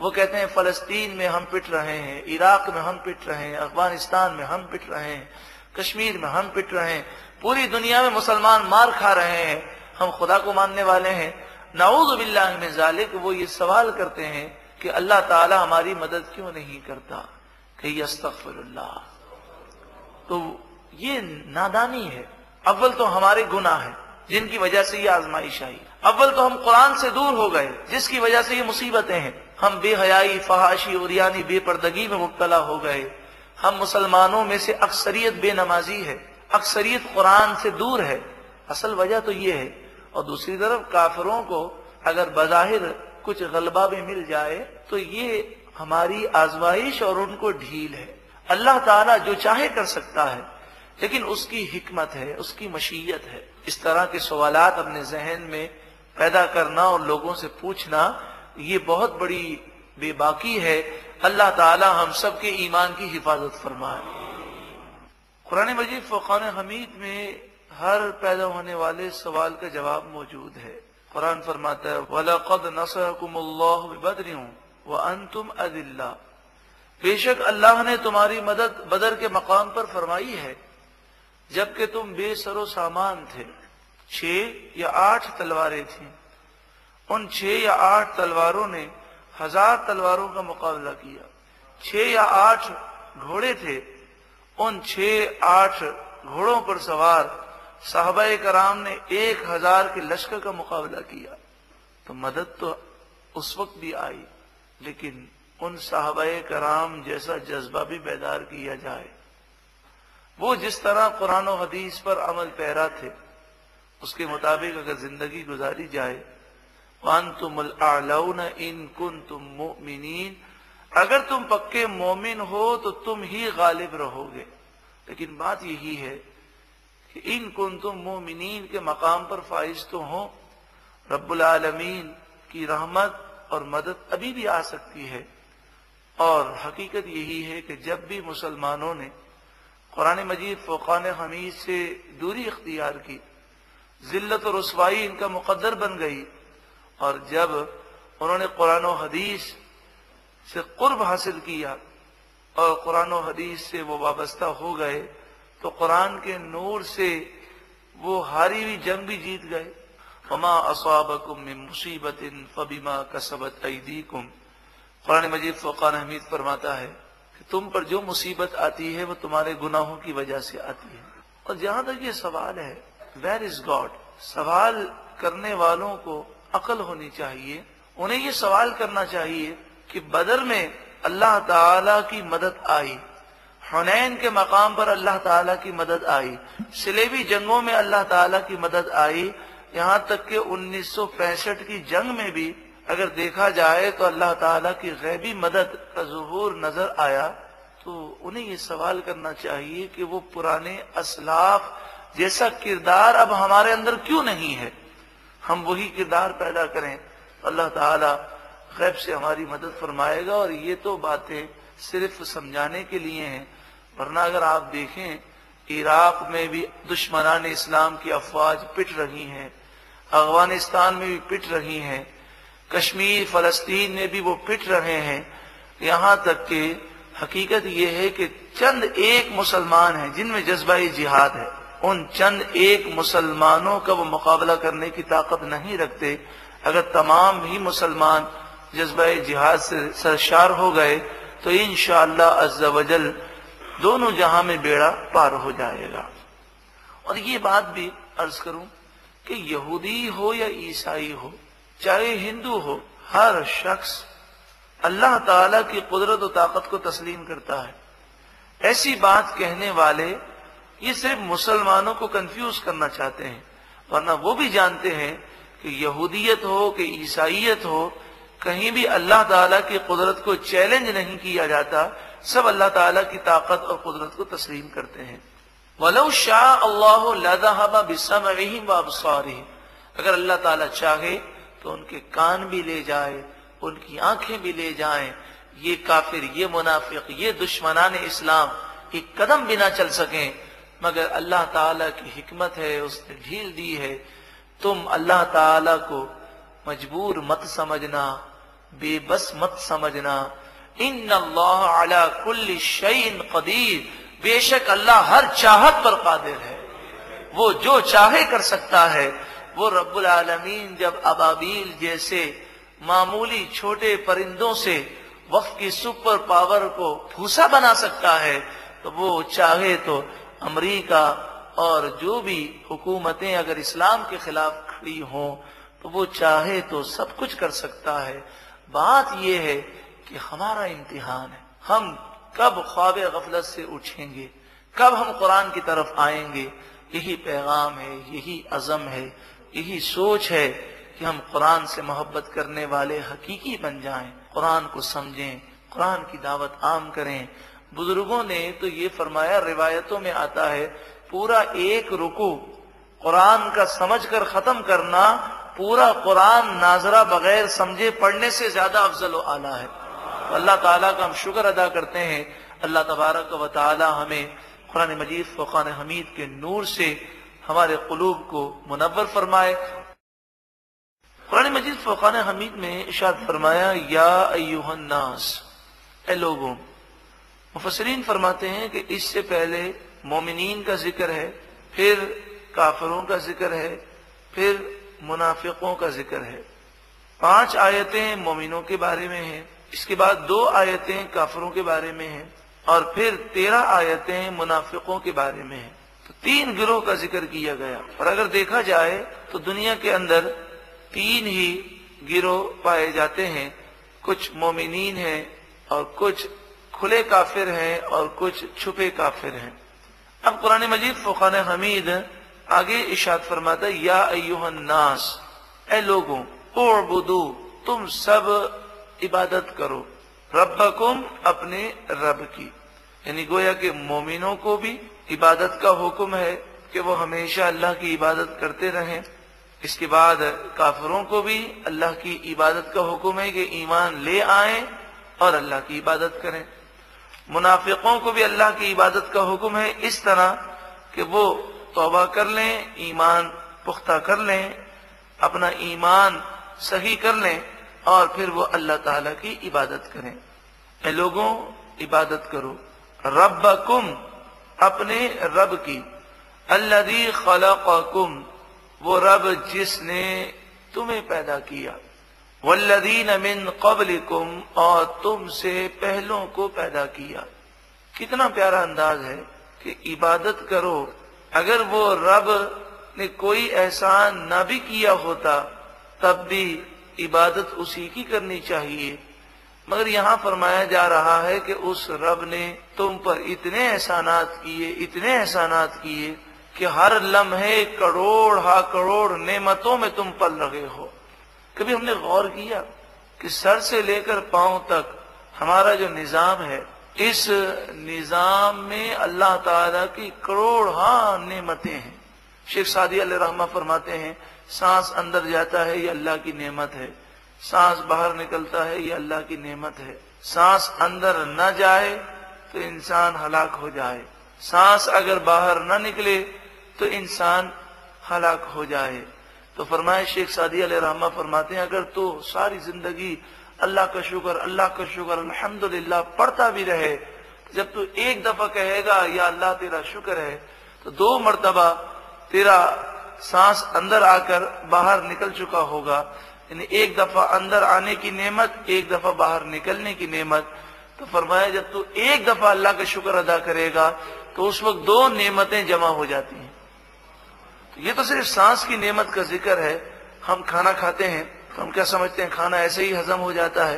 वो कहते हैं, फलस्तीन में हम पिट रहे हैं, इराक में हम पिट रहे हैं, अफ़गानिस्तान में हम पिट रहे हैं, कश्मीर में हम पिट रहे हैं, पूरी दुनिया में मुसलमान मार खा रहे हैं, हम खुदा को मानने वाले हैं। नाऊज में जालिक, वो ये सवाल करते हैं कि अल्लाह ताला हमारी मदद क्यों नहीं करता? कही अस्तफरल्ला तो ये नादानी है। अव्वल तो हमारे गुनाह है। जिनकी वजह से ये आजमाइश आई। अव्वल तो हम कुरान से दूर हो गए, जिसकी वजह से ये मुसीबतें हैं। हम बेहयाई, फहाशी और यानी बेपर्दगी में मुबतला हो गए। हम मुसलमानों में से अक्सरियत बेनमाजी है। अक्सरियत कुरान से दूर है। असल वजह तो ये है। और दूसरी तरफ़ काफरों को अगर बजाहिर कुछ गलबा भी मिल जाए तो ये हमारी आजमाइश और उनको ढील है। अल्लाह ताला जो चाहे कर सकता है, लेकिन उसकी हिकमत है, उसकी मशीयत है। इस तरह के सवालात अपने जहन में पैदा करना और लोगों से पूछना, ये बहुत बड़ी बेबाकी है। अल्लाह ताला हम सब के ईमान की हिफाजत फरमाए। कुरान मजीद फ़ुकान हमीद में हर पैदा होने वाले सवाल का जवाब मौजूद है। कुरान फरमाता है, वलकद अदिल्ला। बेशक अल्लाह ने तुम्हारी मदद बदर के मकाम पर फरमाई है। जबकि तुम बेसरो सामान थे। छह या आठ तलवारें थी। उन छह या आठ तलवारों ने हज़ार तलवारों का मुकाबला किया। छह या आठ घोड़े थे। उन छह, आठ घोड़ों पर सवार साहबा कराम ने एक हज़ार के लश्कर का मुकाबला किया। तो मदद तो उस वक्त भी आई, लेकिन उन साहबा कराम जैसा जज्बा भी बेदार किया जाए वो जिस तरह कुरान हदीस पर अमल पैरा थे, उसके मुताबिक अगर ज़िंदगी गुजारी जाए वन तुम आलौन इन कुन तुम मोमिन अगर तुम पक्के मोमिन हो तो तुम ही गालिब रहोगे। लेकिन बात यही है कि इन कुन तुम मोमिन के मकाम पर फाइज तो हो। रब्बुल आलमीन की रहमत और मदद अभी भी आ सकती है। और हकीकत यही है कि जब भी मुसलमानों ने कुरान मजीद फ़ुकान हमीद से दूरी इख्तियार की। जिल्लत और रसवाई इनका मुकद्दर बन गई और जब उन्होंने कुरान हदीस से कुर्ब हासिल किया और कुरान हदीस से वो वाबस्ता हो गए तो कुरान के नूर से वो हारी हुई जंग भी जीत गए। फमा असाबकुम में मुसीबत फबीमा कसबत कुम कुरान मजीद फ़ुकान हमीद फरमाता है तुम पर जो मुसीबत आती है, वो तुम्हारे गुनाहों की वजह से आती है। और जहाँ तक ये सवाल है वेर इज़ गॉड सवाल करने वालों को अकल होनी चाहिए। उन्हें ये सवाल करना चाहिए कि बदर में अल्लाह ताला की मदद आई। हुनैन के मकाम पर अल्लाह ताला की मदद आई। सिलेबी जंगों में अल्लाह ताला की मदद आई। यहाँ तक कि 1965 की जंग में भी अगर देखा जाए तो अल्लाह ताला की गैबी मदद का जहूर नज़र आया तो उन्हें ये सवाल करना चाहिए कि वो पुराने असलाफ जैसा किरदार अब हमारे अंदर क्यों नहीं है? हम वही किरदार पैदा करें अल्लाह ताला गैब से हमारी मदद फरमाएगा। और ये तो बातें सिर्फ़ समझाने के लिए हैं, वरना अगर आप देखें, इराक में भी दुश्मनान इस्लाम की अफवाज पिट रही हैं, अफ़गानिस्तान में भी पिट रही हैं कश्मीर, फलस्तीन में भी वो पिट रहे हैं। यहाँ तक कि हकीकत यह है कि चंद एक मुसलमान हैं, जिनमें जज्बा जिहाद है। उन चंद एक मुसलमानों का वो मुकाबला करने की ताकत नहीं रखते। अगर तमाम ही मुसलमान जज्बा जिहाद से सरशार हो गए तो इन अज्जल दोनों जहाँ में बेड़ा पार हो जाएगा। और ये बात भी अर्ज़ करूँ कि यहूदी हो या ईसाई हो चाहे हिंदू हो, हर शख्स अल्लाह ताला की कुदरत और ताकत को तस्लीम करता है। ऐसी बात कहने वाले ये सिर्फ़ मुसलमानों को कंफ्यूज करना चाहते हैं, वरना वो भी जानते हैं कि यहूदियत हो, कि ईसाइत हो, कहीं भी अल्लाह ताला की कुदरत को चैलेंज नहीं किया जाता, सब अल्लाह ताला की ताकत और कुदरत को तस्लीम करते हैं। वलो शाह अल्लाह बिसम अगर अल्लाह ताला चाहे तो उनके कान भी ले जाए, उनकी आँखें भी ले जाए। ये काफिर, ये मुनाफिक, ये दुश्मनान इस्लाम एक कदम भी ना चल सके। मगर अल्लाह ताला की हिकमत है, उसने ढील दी है। तुम अल्लाह ताला को मजबूर मत समझना, बेबस मत समझना। इन अल्लाह कुल्ल शईन कदीर। बेशक अल्लाह हर चाहत पर कादिर है। वो जो चाहे कर सकता है। वो रब्बुल आलमीन जब अबाबील जैसे मामूली छोटे परिंदों से वक्त की सुपर पावर को भूसा बना सकता है तो वो चाहे तो अमरीका और जो भी हुकूमतें अगर इस्लाम के खिलाफ खड़ी हों तो वो चाहे तो सब कुछ कर सकता है। बात यह है कि हमारा इम्तिहान है। हम कब ख्वाब गफलत से उठेंगे? कब हम कुरान की तरफ़ आएँगे? यही पैगाम है, यही अजम है यही सोच है कि हम कुरान से मोहब्बत करने वाले हकीकी बन जाएँ, कुरान को समझें कुरान की दावत आम करें। बुज़ुर्गों ने तो ये फरमाया रिवायतों में आता है पूरा एक रुकू कुरान का समझकर खत्म करना पूरा कुरान नाजरा बगैर समझे पढ़ने से ज़्यादा अफजल आला है। तो अल्लाह ताला का हम शुक्र अदा करते हैं। अल्लाह तबारक व ताला हमें कुरान मजीद फ़ुकान हमीद के नूर से हमारे कुलूब को मुनवर फरमाए। कुरान मजीद फ़ुकान हमीद में इशाद फरमाया, या ए लोगों मुफसरीन फरमाते हैं कि इससे पहले मोमिन का ज़िक्र है, फिर काफरों का ज़िक्र है, फिर मुनाफिकों का ज़िक्र है। पाँच आयतें मोमिनों के बारे में हैं, इसके बाद दो आयतें काफरों के बारे में हैं, और फिर तेरह आयतें मुनाफिकों के बारे में हैं। तीन गिरोह का ज़िक्र किया गया। और अगर देखा जाए तो दुनिया के अंदर तीन ही गिरोह पाए जाते हैं। कुछ मोमिनीन हैं, और कुछ खुले काफिर हैं, और कुछ छुपे काफिर हैं। अब कुरान मजीद फुकान हमीद आगे इशाद फरमाता या नास, ए लोगों बुदू तुम सब इबादत करो रबकुम अपने रब की। यानी गोया के मोमिनों को भी इबादत का हुक्म है कि वो हमेशा अल्लाह की इबादत करते रहें। इसके बाद काफरों को भी अल्लाह की इबादत का हुक्म है कि ईमान ले आए और अल्लाह की इबादत करें। मुनाफिकों को भी अल्लाह की इबादत का हुक्म है इस तरह कि वो तोबा कर लें, ईमान पुख्ता कर लें, अपना ईमान सही कर लें और फिर वो अल्लाह ताला की इबादत करें। लोगों, इबादत करो। रब्बकुम अपने रब की। अल्लदी खलकुम वो रब जिसने तुम्हें पैदा किया। वल्लदीन मिन कबलिकुम, और तुमसे पहलों को पैदा किया। कितना प्यारा अंदाज है कि इबादत करो। अगर वो रब ने कोई एहसान न भी किया होता, तब भी इबादत उसी की करनी चाहिए। मगर यहाँ फरमाया जा रहा है कि उस रब ने तुम पर इतने एहसानात किए, इतने एहसानात किए कि हर लम्हे करोड़ हा करोड़ नेमतों में तुम पल रहे हो। कभी हमने गौर किया कि सर से लेकर पाँव तक हमारा जो निज़ाम है, इस निज़ाम में अल्लाह ताला की करोड़ हा नेमतें हैं। शेख सादी रहमा फरमाते हैं, सांस अंदर जाता है, ये अल्लाह की नेमत है। सांस बाहर निकलता है, ये अल्लाह की नेमत है। सांस अंदर न जाए तो इंसान हलाक हो जाए। सांस अगर बाहर न निकले तो इंसान हलाक हो जाए। तो फरमाए, शेख सादी रहमा फरमाते हैं, अगर तो सारी ज़िंदगी अल्लाह का शुक्र, अल्लाह का शुक्र, अल्हम्दुलिल्लाह पढ़ता भी रहे, जब तू एक दफ़ा कहेगा, या अल्लाह तेरा शुक्र है तो दो मरतबा तेरा सांस अंदर आकर बाहर निकल चुका होगा। यानी एक दफ़ा अंदर आने की नेमत, एक दफ़ा बाहर निकलने की नेमत। तो फरमाया, जब तू एक दफ़ा अल्लाह का शुक्र अदा करेगा तो उस वक्त दो नेमतें जमा हो जाती हैं। तो ये तो सिर्फ़ सांस की नेमत का ज़िक्र है। हम खाना खाते हैं तो हम क्या समझते हैं, खाना ऐसे ही हजम हो जाता है?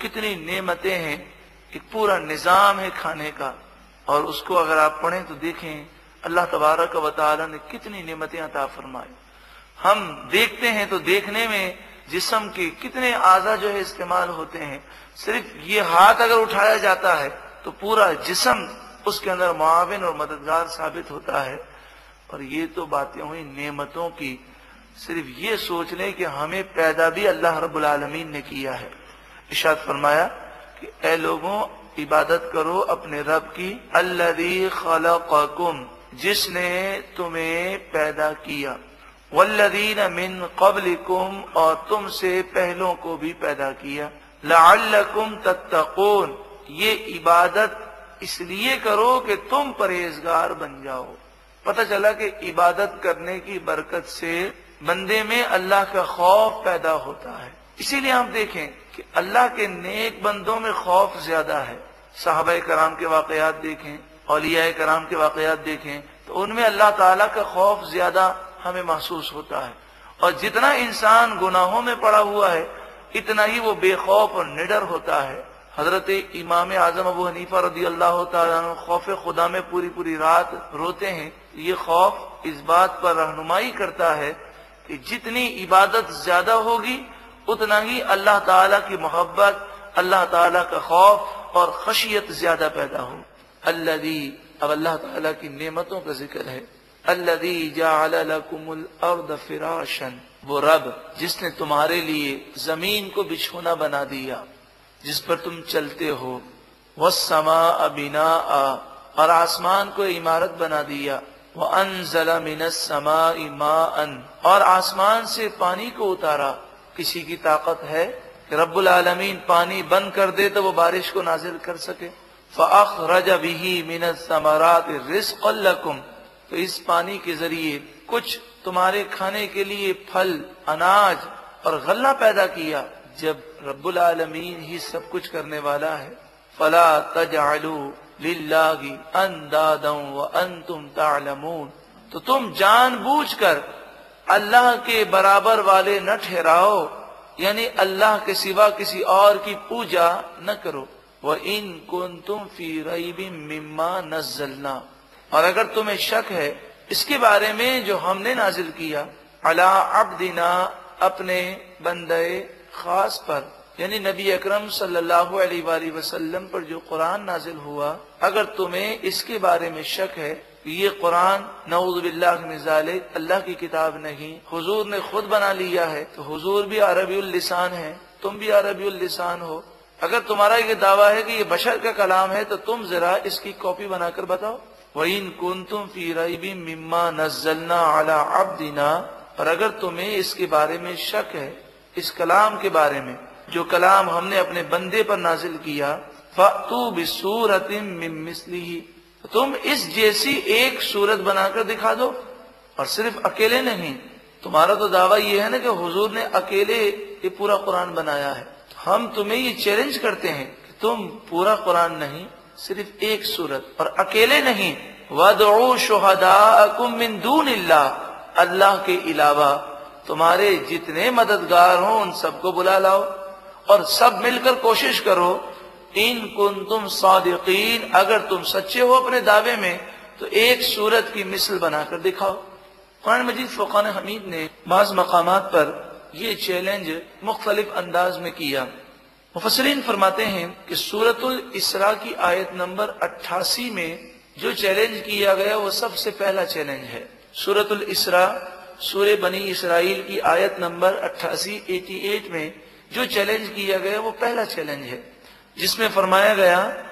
कितनी नेमतें हैं, एक पूरा निज़ाम है खाने का। और उसको अगर आप पढ़ें तो देखें, अल्लाह तबारक वाली ने कितनी नेमतें अता फरमाई। हम देखते हैं तो देखने में जिसम के कितने आजा जो है इस्तेमाल होते हैं। सिर्फ़ ये हाथ अगर उठाया जाता है तो पूरा जिसम उसके अंदर मुआविन और मददगार साबित होता है। और ये तो बातें हुई नेमतों की। सिर्फ़ ये सोच लें कि हमें पैदा भी अल्लाह रब्बुल आलमीन ने किया है। इशाद फरमाया कि, ए लोगों, इबादत करो अपने रब की अल्लदी खलकुम जिसने तुम्हें पैदा किया। वल्लदीन मिन कबलिकुम, और तुमसे पहलों को भी पैदा किया। लकुम तत्तकून, ये इबादत इसलिए करो कि तुम परहेजगार बन जाओ। पता चला कि इबादत करने की बरकत से बंदे में अल्लाह का खौफ पैदा होता है। इसीलिए हम देखें कि अल्लाह के नेक बंदों में खौफ ज़्यादा है। साहब कराम के वाकयात देखें औलिया कराम के वाकयात देखें तो उनमें अल्लाह ताला का खौफ ज़्यादा हमें महसूस होता है। और जितना इंसान गुनाहों में पड़ा हुआ है, इतना ही वो बेखौफ और निडर होता है। हज़रत इमाम आज़म अबू हनीफा रदी अल्लाह खौफ खुदा में पूरी पूरी रात रोते हैं। ये खौफ इस बात पर रहनुमाई करता है कि जितनी इबादत ज़्यादा होगी, उतना ही अल्लाह ताला की मोहब्बत, अल्लाह ताला का खौफ और खशियत ज़्यादा पैदा हो। अल्लादी अब अल्लाह ताला की नेमतों का ज़िक्र है। अल्लादी जाकुमुल फिराशन। वो रब, जिसने तुम्हारे लिए ज़मीन को बिछोना बना दिया, जिस पर तुम चलते हो। वह समा अबिना आ और आसमान को इमारत बना दिया। वह अन जला मिनसमा अन और आसमान से पानी को उतारा। किसी की ताकत है कि रब्बुल आलमीन पानी बंद कर दे तो वो बारिश को नाजिल कर सके। फ अख फ़ाख बिही मिनत समारात रिस्कुम तो इस पानी के ज़रिए कुछ तुम्हारे खाने के लिए फल, अनाज और गल्ला पैदा किया, जब रब्बुल आलमीन ही सब कुछ करने वाला है। फला तजालू लिल्लाही अंदादम व अंतुम तालमून। तो तुम जानबूझकर अल्लाह के बराबर वाले न ठहराओ, यानी अल्लाह के सिवा किसी और की पूजा न करो। वह इन कुन तुम फ़ी रईबी मिम्मा नजलना। और अगर तुम्हें शक है, इसके बारे में जो हमने नाजिल किया, अला अब्दिना, अपने बंदे खास पर, यानी नबी अकरम वसल्लम पर जो कुरान नाजिल हुआ, अगर तुम्हें इसके बारे में शक है, ये कुरान नऊजुबिल्लाजाल अल्लाह की किताब नहीं, हुजूर ने खुद बना लिया है तो हुजूर भी अरबी लिसान है, तुम भी अरबी लिसान हो। अगर तुम्हारा ये दावा है कि ये बशर का कलाम है तो तुम जरा इसकी कॉपी बनाकर बताओ। वहीन कुन तुम फ़ी मिम्मा नजलना अला अब्दिना और अगर तुम्हें इसके बारे में शक है इस कलाम के बारे में जो कलाम हमने अपने बंदे पर नाजिल किया फतू बिसूरत मिसली तुम इस जैसी एक सूरत बनाकर दिखा दो और सिर्फ़ अकेले नहीं तुम्हारा तो दावा ये है ना कि हुजूर ने अकेले ये पूरा कुरान बनाया है हम तुम्हें ये चैलेंज करते हैं कि तुम पूरा कुरान नहीं सिर्फ़ एक सूरत, और अकेले नहीं वदो शोहदा मिन अल्लाह के अलावा तुम्हारे जितने मददगार हो, उन सबको बुला लाओ, और सब मिलकर कोशिश करो, इन कुन तुम सादिकीन, अगर तुम सच्चे हो अपने दावे में तो एक सूरत की मिसल बनाकर दिखाओ। कुरान मजीद फ़ुकान हमीद ने, बाज मकाम पर यह चैलेंज मुख्तलिफ़ अंदाज में किया। मुफसरीन फरमाते हैं कि सूरतुल इसरा की आयत नंबर 88 में जो चैलेंज किया गया, वो सबसे पहला चैलेंज है। सूरतुल इसरा सूर्य बनी इसराइल की आयत नंबर 88 88 में जो चैलेंज किया गया, वो पहला चैलेंज है। जिसमें फरमाया गया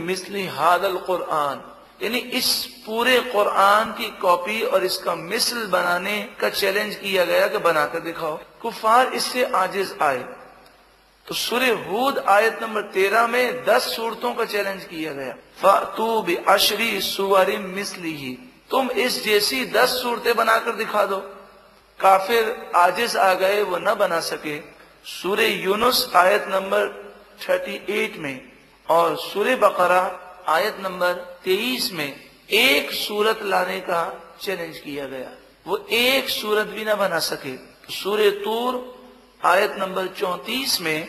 मिसली हादल कुरआन। यानी इस पूरे कुरान की कॉपी और इसका मिसल बनाने का चैलेंज किया गया कि बनाकर दिखाओ। कुफार इससे आजिज आए। तो सूर्य हूद आयत नंबर तेरह में दस सूरतों का चैलेंज किया गया। फातू बी अशरी सुवरिम मिसली ही। तुम इस जैसी दस सूरतें बनाकर दिखा दो। काफिर आजिज आ गए, वो न बना सके। सूर्य यूनुस आयत नंबर 38 में और सूर्य बकरा आयत नंबर 23 में एक सूरत लाने का चैलेंज किया गया। वो एक सूरत भी ना बना सके। सूर्य तूर आयत नंबर 34 में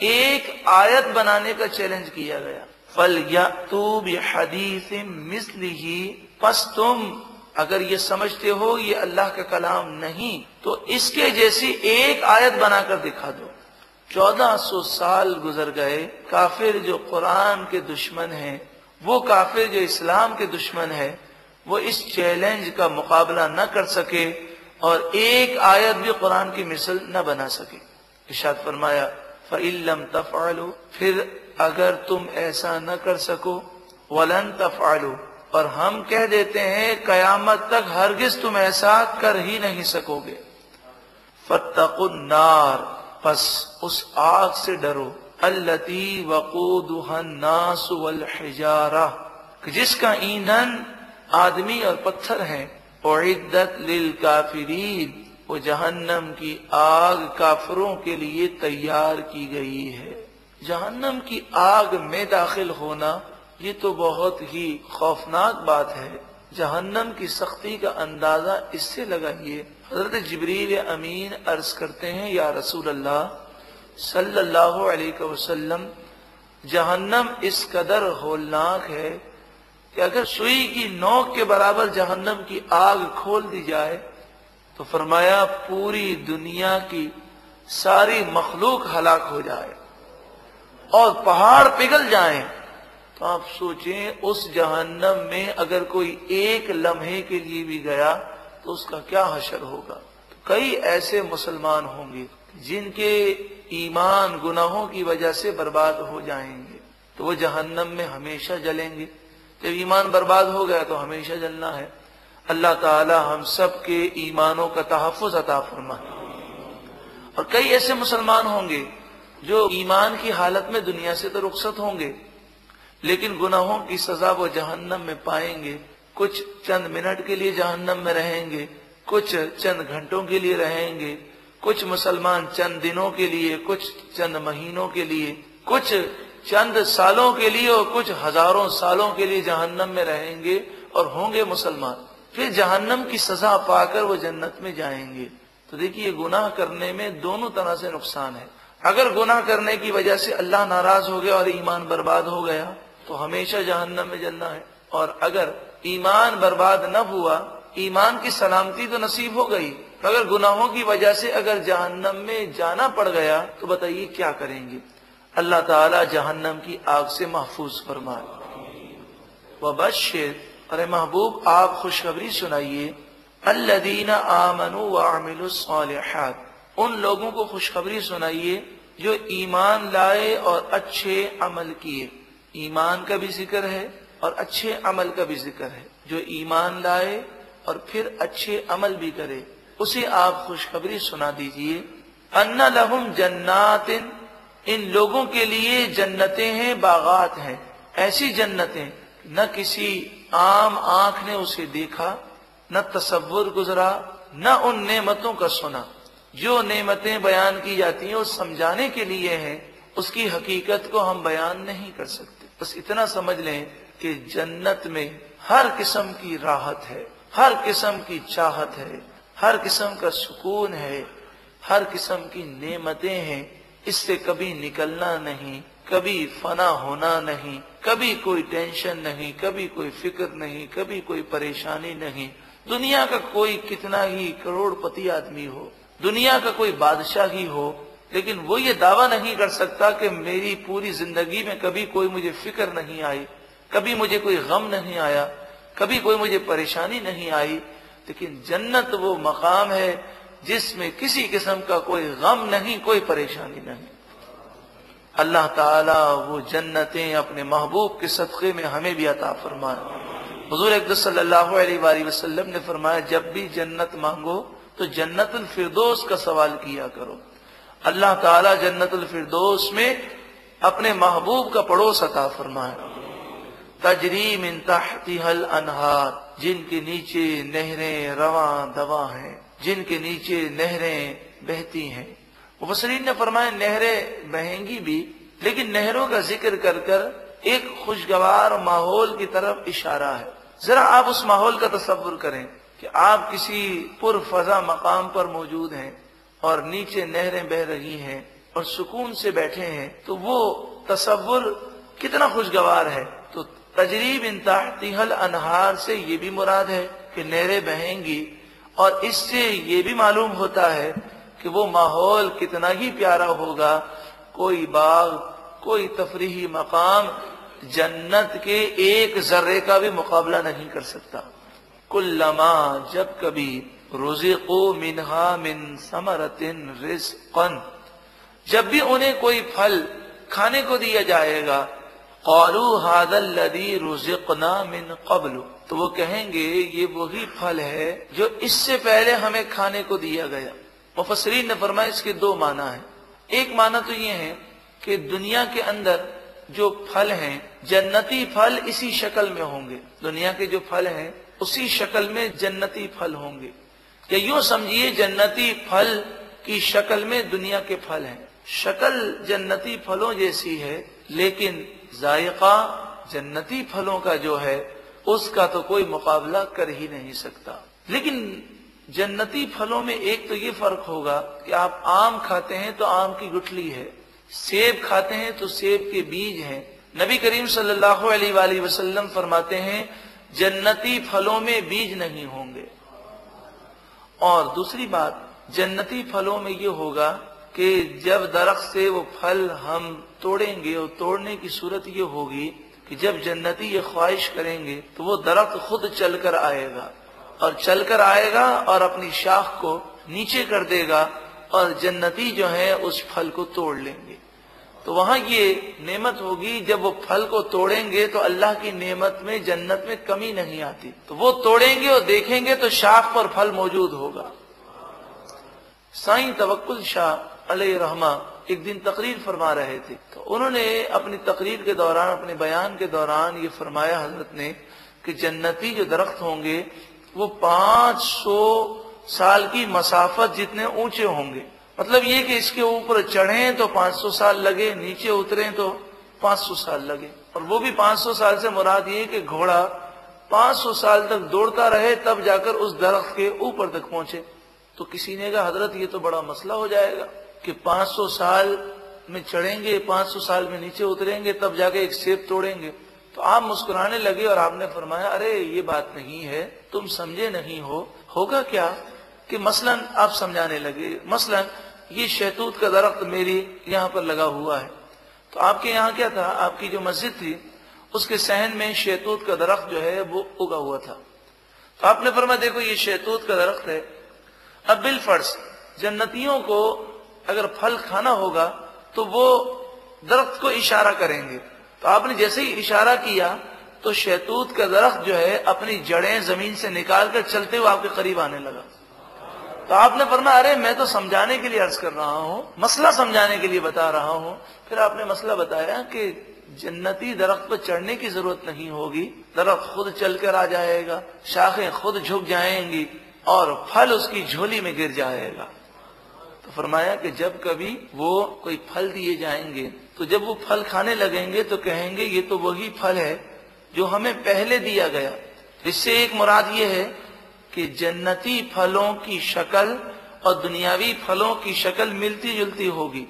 एक आयत बनाने का चैलेंज किया गया। फल या तू हदीस मिसली ही पस तुम अगर ये समझते हो ये अल्लाह का कलाम नहीं तो इसके जैसी एक आयत बनाकर दिखा दो। चौदह सौ साल गुजर गए, काफिर जो कुरान के दुश्मन हैं, वो काफिर जो इस्लाम के दुश्मन है, वो इस चैलेंज का मुकाबला न कर सके और एक आयत भी कुरान की मिसल न बना सके। इशाद फरमाया फ़िल्म तफ़ालू फिर अगर तुम ऐसा न कर सको, वलन तफ़ालू और हम कह देते हैं, कयामत तक हरगिज तुम ऐसा कर ही नहीं सकोगे। फतकुन्नार बस उस आग से डरो। अल्लती हिजारा जिसका ईंधन आदमी और पत्थर है इद्दत लिल काफिरीन, वो जहन्नम की आग काफरों के लिए तैयार की गई है। जहन्नम की आग में दाखिल होना, ये तो बहुत ही खौफनाक बात है। जहन्नम की सख्ती का अंदाज़ा इससे लगाइए। हज़रत जबरील अमीन अर्ज़ करते हैं, या रसूल अल्लाह सल्लल्लाहु अलैहि वसल्लम, जहन्नम इस कदर होलनाक है कि अगर सुई की नोक के बराबर जहन्नम की आग खोल दी जाए तो फरमाया, पूरी दुनिया की सारी मखलूक हलाक हो जाए और पहाड़ पिघल जाएँ। तो आप सोचें, उस जहन्नम में अगर कोई एक लम्हे के लिए भी गया तो उसका क्या हशर होगा? तो कई ऐसे मुसलमान होंगे, जिनके ईमान गुनाहों की वजह से बर्बाद हो जाएँगे। तो वो जहन्नम में हमेशा जलेंगे। जब ईमान बर्बाद हो गया तो हमेशा जलना है। अल्लाह ताला हम सब के ईमानों का तहफ़ अता फरमाए। और कई ऐसे मुसलमान होंगे जो ईमान की हालत में दुनिया से तो रुखसत होंगे, लेकिन गुनाहों की सजा वो जहन्नम में पाएँगे। कुछ चंद मिनट के लिए जहन्नम में रहेंगे, कुछ चंद घंटों के लिए रहेंगे, कुछ मुसलमान चंद दिनों के लिए, कुछ चंद महीनों के लिए, कुछ चंद सालों के लिए और कुछ हज़ारों सालों के लिए जहन्नम में रहेंगे और होंगे मुसलमान। फिर जहन्नम की सजा पाकर वो जन्नत में जाएँगे। तो देखिए गुनाह करने में दोनों तरह से नुकसान है। अगर गुनाह करने की वजह से अल्लाह नाराज़ हो गया और ईमान बर्बाद हो गया तो हमेशा जहन्नम में जलना है। और अगर ईमान बर्बाद न हुआ, ईमान की सलामती तो नसीब हो गई। अगर गुनाहों की वजह से अगर जहन्नम में जाना पड़ गया तो बताइए क्या करेंगे? अल्लाह ताला जहन्नम की आग से महफूज फरमाए। वह बशर, अरे महबूब, आप खुशखबरी सुनाइए। अल्लदीन आमनु वामिलसालहात उन लोगों को खुशखबरी सुनाइए जो ईमान लाए और अच्छे अमल किए। ईमान का भी ज़िक्र है और अच्छे अमल का भी ज़िक्र है। जो ईमान लाए और फिर अच्छे अमल भी करे, उसे आप खुशखबरी सुना दीजिए। अन्ना लहुम जन्नातिन इन लोगों के लिए जन्नतें हैं, बागात हैं। ऐसी जन्नतें, न किसी आम आँख ने उसे देखा, न तस्वुर गुजरा, न उन नेमतों का सुना। जो नेमतें बयान की जाती हैं वो समझाने के लिए हैं, उसकी हकीकत को हम बयान नहीं कर सकते। बस इतना समझ लें कि जन्नत में हर किस्म की राहत है, हर किस्म की चाहत है, हर किस्म का सुकून है, हर किस्म की नेमतें हैं इससे कभी निकलना नहीं, कभी फना होना नहीं, कभी कोई टेंशन नहीं, कभी कोई फ़िक्र नहीं, कभी कोई परेशानी नहीं। दुनिया का कोई कितना ही करोड़पति आदमी हो, दुनिया का कोई बादशाह ही हो लेकिन वो ये दावा नहीं कर सकता कि मेरी पूरी ज़िंदगी में कभी कोई मुझे फ़िक्र नहीं आई, कभी मुझे कोई गम नहीं आया, कभी कोई मुझे परेशानी नहीं आई, लेकिन जन्नत वो मकाम है जिसमें किसी किस्म का कोई गम नहीं, कोई परेशानी नहीं। अल्लाह ताला वो जन्नतें अपने महबूब के सदक़े में हमें भी अता फरमाए। हजूर वसल्लम ने फरमाया, जब भी जन्नत मांगो तो जन्नतुल फिरदोस का सवाल किया करो। अल्लाह ताला जन्नतुल फिरदोस में अपने महबूब का पड़ोस अता फरमाए। तजरीम इन तहतिहल अनहार, जिनके नीचे नहरें रवा दवा हैं। जिनके नीचे नहरें बहती हैं। मुबसरीन ने फरमाया, नहरें बहेंगी भी, लेकिन नहरों का ज़िक्र कर कर एक खुशगवार माहौल की तरफ़ इशारा है। जरा आप उस माहौल का तस्वुर करें कि आप किसी पुरफजा मकाम पर मौजूद हैं और नीचे नहरें बह रही हैं और सुकून से बैठे हैं तो वो तस्वुर कितना खुशगवार है। तो तजरीब इंतहतिहल अनहार से ये भी मुराद है कि नहरें बहेंगी और इससे ये भी मालूम होता है कि वो माहौल कितना ही प्यारा होगा। कोई बाग, कोई तफरीही मकाम जन्नत के एक जर्रे का भी मुकाबला नहीं कर सकता। कुल्लमा जब कभी रुजिको मिनहा मिन समरतिन रिस्कन जब भी उन्हें कोई फल खाने को दिया जाएगा, कौलू हादल लदी रुजिकना मिन कबलू। तो वो कहेंगे, ये वही फल है जो इससे पहले हमें खाने को दिया गया। मुफसरीन ने फरमाया, इसके दो माना है। एक माना तो ये है कि दुनिया के अंदर जो फल हैं, जन्नती फल इसी शक्ल में होंगे। दुनिया के जो फल हैं, उसी शक्ल में जन्नती फल होंगे। या यूँ समझिए, जन्नती फल की शक्ल में दुनिया के फल हैं। शक्ल जन्नती फलों जैसी है, लेकिन जायका जन्नती फलों का जो है उसका तो कोई मुकाबला कर ही नहीं सकता। लेकिन जन्नती फलों में एक तो ये फ़र्क होगा कि आप आम खाते हैं तो आम की गुठली है, सेब खाते हैं तो सेब के बीज हैं। नबी करीम सल्लल्लाहु अलैहि वसल्लम फरमाते हैं, जन्नती फलों में बीज नहीं होंगे। और दूसरी बात, जन्नती फलों में ये होगा कि जब दरख्त से वो फल हम तोड़ेंगे और तोड़ने की सूरत ये होगी कि जब जन्नती ये ख्वाहिश करेंगे तो वो दरख्त खुद चलकर आएगा। और चलकर आएगा और अपनी शाख को नीचे कर देगा और जन्नती जो है, उस फल को तोड़ लेंगे। तो वहाँ ये नेमत होगी, जब वो फल को तोड़ेंगे तो अल्लाह की नेमत में, जन्नत में कमी नहीं आती। तो वो तोड़ेंगे और देखेंगे तो शाख पर फल मौजूद होगा। साईं तवक्कुल शाह अलह रहमा एक दिन तकरीर फरमा रहे थे। तो उन्होंने अपनी तकरीर के दौरान, अपने बयान के दौरान ये फरमाया हज़रत ने कि जन्नती जो दरख्त होंगे, वो पाँच सौ साल की मसाफत जितने ऊँचे होंगे। मतलब ये कि इसके ऊपर चढ़े तो 500 साल लगे, नीचे उतरे तो 500 साल लगे। और वो भी 500 साल से मुराद ये कि घोड़ा 500 साल तक दौड़ता रहे, तब जाकर उस दरख्त के ऊपर तक पहुँचे। तो किसी ने कहा, हज़रत, ये तो बड़ा मसला हो जाएगा। कि 500 साल में चढ़ेंगे 500 साल में नीचे उतरेंगे, तब जाके एक सेब तोड़ेंगे। तो आप मुस्कुराने लगे और आपने फरमाया, अरे, ये बात नहीं है, तुम समझे नहीं हो। होगा क्या कि मसलन आप समझाने लगे, मसलन ये शहतूत का दरख्त मेरी यहाँ पर लगा हुआ है। तो आपके यहाँ क्या था? आपकी जो मस्जिद थी, उसके सहन में शहतूत का दरख्त जो है, वो उगा हुआ था। तो आपने फरमाया, देखो, ये शहतूत का दरख्त है। अब बिल फ़र्ज़, जन्नतियों को अगर फल खाना होगा तो वो दरख्त को इशारा करेंगे। तो आपने जैसे ही इशारा किया तो शहतूत का दरख्त जो है, अपनी जड़ें ज़मीन से निकाल कर चलते हुए आपके करीब आने लगा। तो आपने फरमा अरे, मैं तो समझाने के लिए अर्ज़ कर रहा हूँ, मसला समझाने के लिए बता रहा हूँ। फिर आपने मसला बताया कि जन्नती दरख्त पर चढ़ने की ज़रूरत नहीं होगी। दरख्त खुद चलकर आ जाएगा, शाखें खुद झुक जाएँगी और फल उसकी झोली में गिर जाएगा। तो फरमाया कि जब कभी वो कोई फल दिए जाएँगे तो जब वो फल खाने लगेंगे तो कहेंगे, ये तो वही फल है जो हमें पहले दिया गया। इससे एक मुराद ये है कि जन्नती फलों की शक्ल और दुनियावी फलों की शक्ल मिलती जुलती होगी।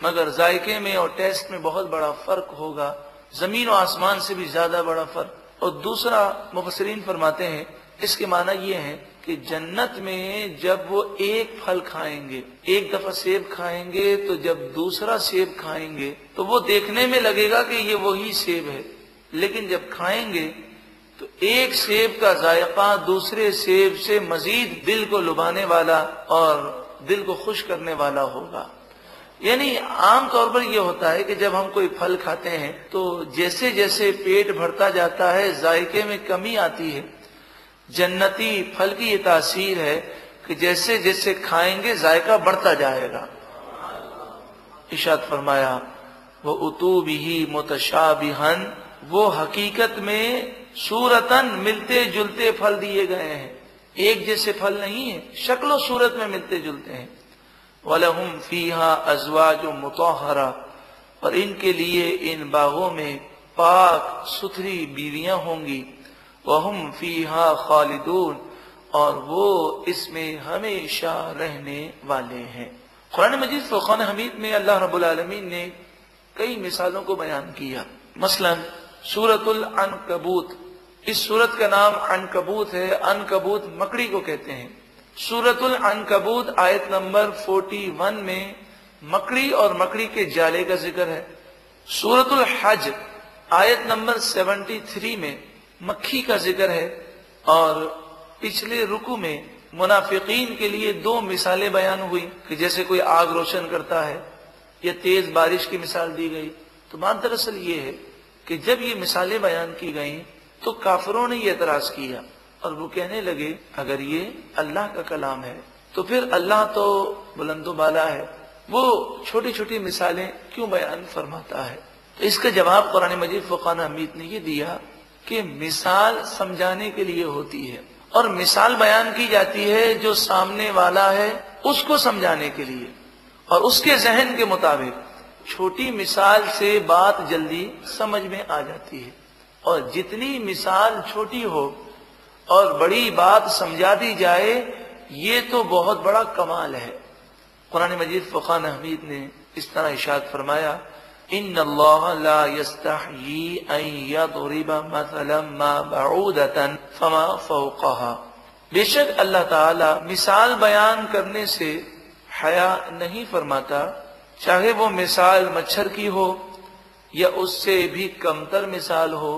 मगर जायके में और टेस्ट में बहुत बड़ा फ़र्क होगा। ज़मीन और आसमान से भी ज़्यादा बड़ा फ़र्क। और दूसरा मुफसरीन फरमाते हैं, इसके माना ये है कि जन्नत में जब वो एक फल खाएँगे, एक दफ़ा सेब खाएँगे तो जब दूसरा सेब खाएँगे तो वो देखने में लगेगा कि ये वही सेब है। लेकिन जब खाएँगे तो एक सेब का जायका दूसरे सेब से मजीद दिल को लुभाने वाला और दिल को खुश करने वाला होगा। यानी आम तौर पर यह होता है कि जब हम कोई फल खाते हैं तो जैसे जैसे पेट भरता जाता है, जायके में कमी आती है। जन्नती फल की ये तासीर है कि जैसे जैसे खाएँगे, जायका बढ़ता जाएगा। इशाद फरमाया, वो उतू भी मुतशाबिहन वो हकीकत में सूरतन मिलते जुलते फल दिए गए हैं। एक जैसे फल नहीं है, शक्लो सूरत में मिलते जुलते हैं। वलहुम फीहा अजवा जो मुतहरा और इनके लिए इन बागों में पाक सुथरी बीवियाँ होंगी। वहम फीहा खालिदून, और वो इसमें हमेशा रहने वाले हैं। कुरान मजीद फुकान हमीद में अल्लाह रब्बुल आलमीन ने कई मिसालों को बयान किया। मसलन, सूरतुल अनकबूत। इस सूरत का नाम अनकबूत है। अनकबूत मकड़ी को कहते हैं। सूरतुल अनकबूत आयत नंबर 41 में मकड़ी और मकड़ी के जाले का ज़िक्र है। सूरतुल हज आयत नंबर 73 में मक्खी का ज़िक्र है और पिछले रुकू में मुनाफिकीन के लिए दो मिसालें बयान हुई कि जैसे कोई आग रोशन करता है या तेज बारिश की मिसाल दी गई। तो बात दरअसल ये है कि जब ये मिसालें बयान की गई तो काफरों ने ये एतराज़ किया और वो कहने लगे, अगर ये अल्लाह का कलाम है तो फिर अल्लाह तो बुलंदो बाला है। वो छोटी छोटी मिसालें क्यों बयान फरमाता है? तो इसका जवाब कुरान मजीद फुकान हमीद ने ये दिया कि मिसाल समझाने के लिए होती है और मिसाल बयान की जाती है जो सामने वाला है उसको समझाने के लिए। और उसके जहन के मुताबिक छोटी मिसाल से बात जल्दी समझ में आ जाती है। और जितनी मिसाल छोटी हो और बड़ी बात समझा दी जाए, ये तो बहुत बड़ा कमाल है। कुरान मजीद फ़ुकान हमीद ने इस तरह इशाद फरमाया इन बेशक अल्लाह ताला मिसाल बयान करने से हया नहीं फरमाता, चाहे वो मिसाल मच्छर की हो या उससे भी कमतर मिसाल हो,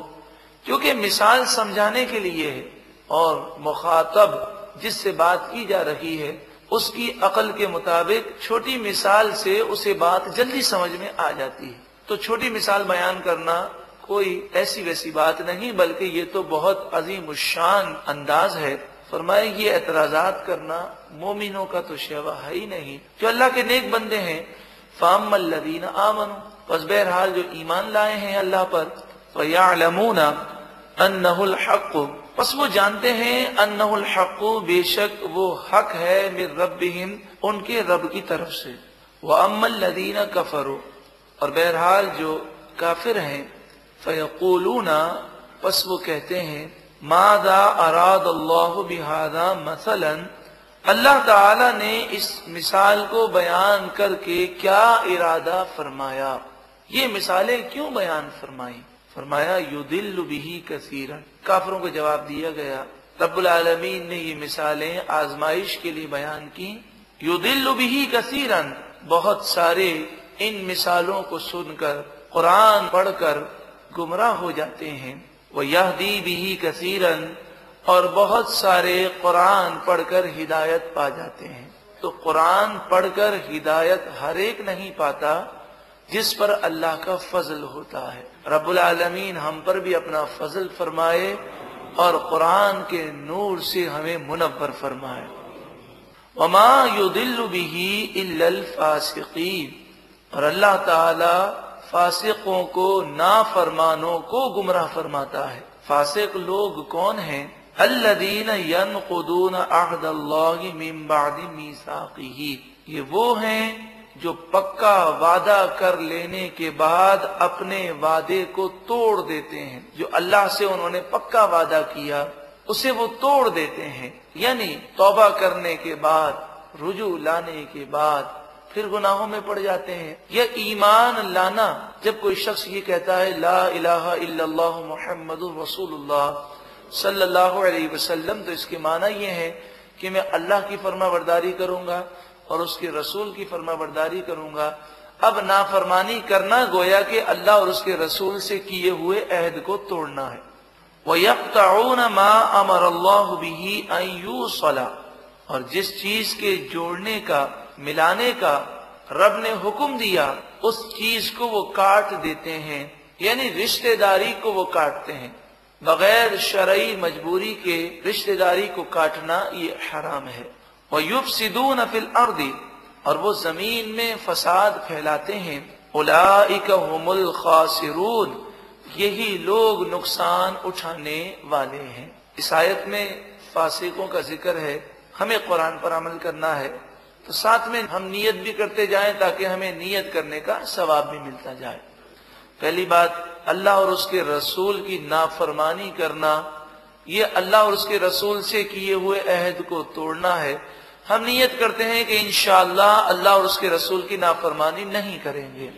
क्योंकि मिसाल समझाने के लिए है और मुखातब जिससे बात की जा रही है, उसकी अकल के मुताबिक छोटी मिसाल से उसे बात जल्दी समझ में आ जाती है। तो छोटी मिसाल बयान करना कोई ऐसी वैसी बात नहीं, बल्कि ये तो बहुत अजीम शान अंदाज है। फरमाए, ये एतराजात करना मोमिनों का तो शेवा है ही नहीं। जो अल्लाह के नेक बंदे हैं फ़ामल्लदीन आमन, बस बहरहाल जो ईमान लाए हैं अल्लाह पर वयालमूना अन्नहुल हक बस वो जानते हैं अन्नहुल हक बेशक वो हक है मेर रबिम उनके रब की तरफ़ से। वह अम्मल लदीना कफरो। और बहरहाल जो काफिर हैं, फ़यकूलूना, बस वो कहते हैं, मादा अराद अल्लाह बिहादा मसलन, अल्लाह ताला ने इस मिसाल को बयान करके क्या इरादा फरमाया? ये मिसालें क्यों बयान फरमाई? फरमाया युदिल बिही कसीरन. काफरों को जवाब दिया गया, रब्बुल आलमीन ने ये मिसालें आजमाइश के लिए बयान की। युदिल बिही कसीरन, बहुत सारे इन मिसालों को सुनकर, कुरान पढ़कर गुमराह हो जाते हैं। वह यह दी भी कसीरन, और बहुत सारे कुरान पढ़कर हिदायत पा जाते हैं। तो कुरान पढ़कर हिदायत हर एक नहीं पाता, जिस पर अल्लाह का फजल होता है। रब्बुल आलमीन हम पर भी अपना फजल फरमाए, और कुरान के नूर से हमें मुनवर फरमाए। वमा युदिल बिही इल्लल फासिकीन। और अल्लाह ताला फासिकों को, नाफरमानों को गुमराह फरमाता है। फासिक लोग कौन हैं? अल्लदीन यन खुदून अहदी ये वो हैं जो पक्का वादा कर लेने के बाद अपने वादे को तोड़ देते हैं। जो अल्लाह से उन्होंने पक्का वादा किया, उसे वो तोड़ देते हैं। यानी तौबा करने के बाद, रुजू लाने के बाद फिर गुनाहों में पड़ जाते हैं। यह ईमान लाना, जब कोई शख्स ये कहता है, ला इलाहा इल्लल्लाह मुहम्मद रसूलुल्लाह सल्लल्लाहु अलैहि वसल्लम तो इसके माना यह है कि मैं अल्लाह की फर्मा बरदारी करूँगा और उसके रसूल की फर्मा बरदारी करूँगा। अब नाफरमानी करना गोया कि अल्लाह और उसके रसूल से किए हुए अहद को तोड़ना है। वह अमर अल्लाह सला और जिस चीज़ के जोड़ने का मिलाने का रब ने हुक्म दिया, उस चीज़ को वो काट देते हैं, यानी रिश्तेदारी को वो काटते हैं। बगैर शरई मजबूरी के रिश्तेदारी को काटना ये हराम है। वह युब सिदू नफिल अर्दी, और वो ज़मीन में फसाद फैलाते हैं। उलाइकमुल खासिरून, यही लोग नुकसान उठाने वाले हैं। इस आयत में फासिकों का ज़िक्र है, हमें कुरान पर अमल करना है। तो साथ में हम नियत भी करते जाए ताकि हमें नियत करने का सवाब भी मिलता जाए। पहली बात, अल्लाह और उसके रसूल की नाफरमानी करना। ये अल्लाह और उसके रसूल से किए हुए अहद को तोड़ना है। हम नियत करते हैं कि इंशाला अल्लाह और उसके रसूल की नाफरमानी नहीं करेंगे।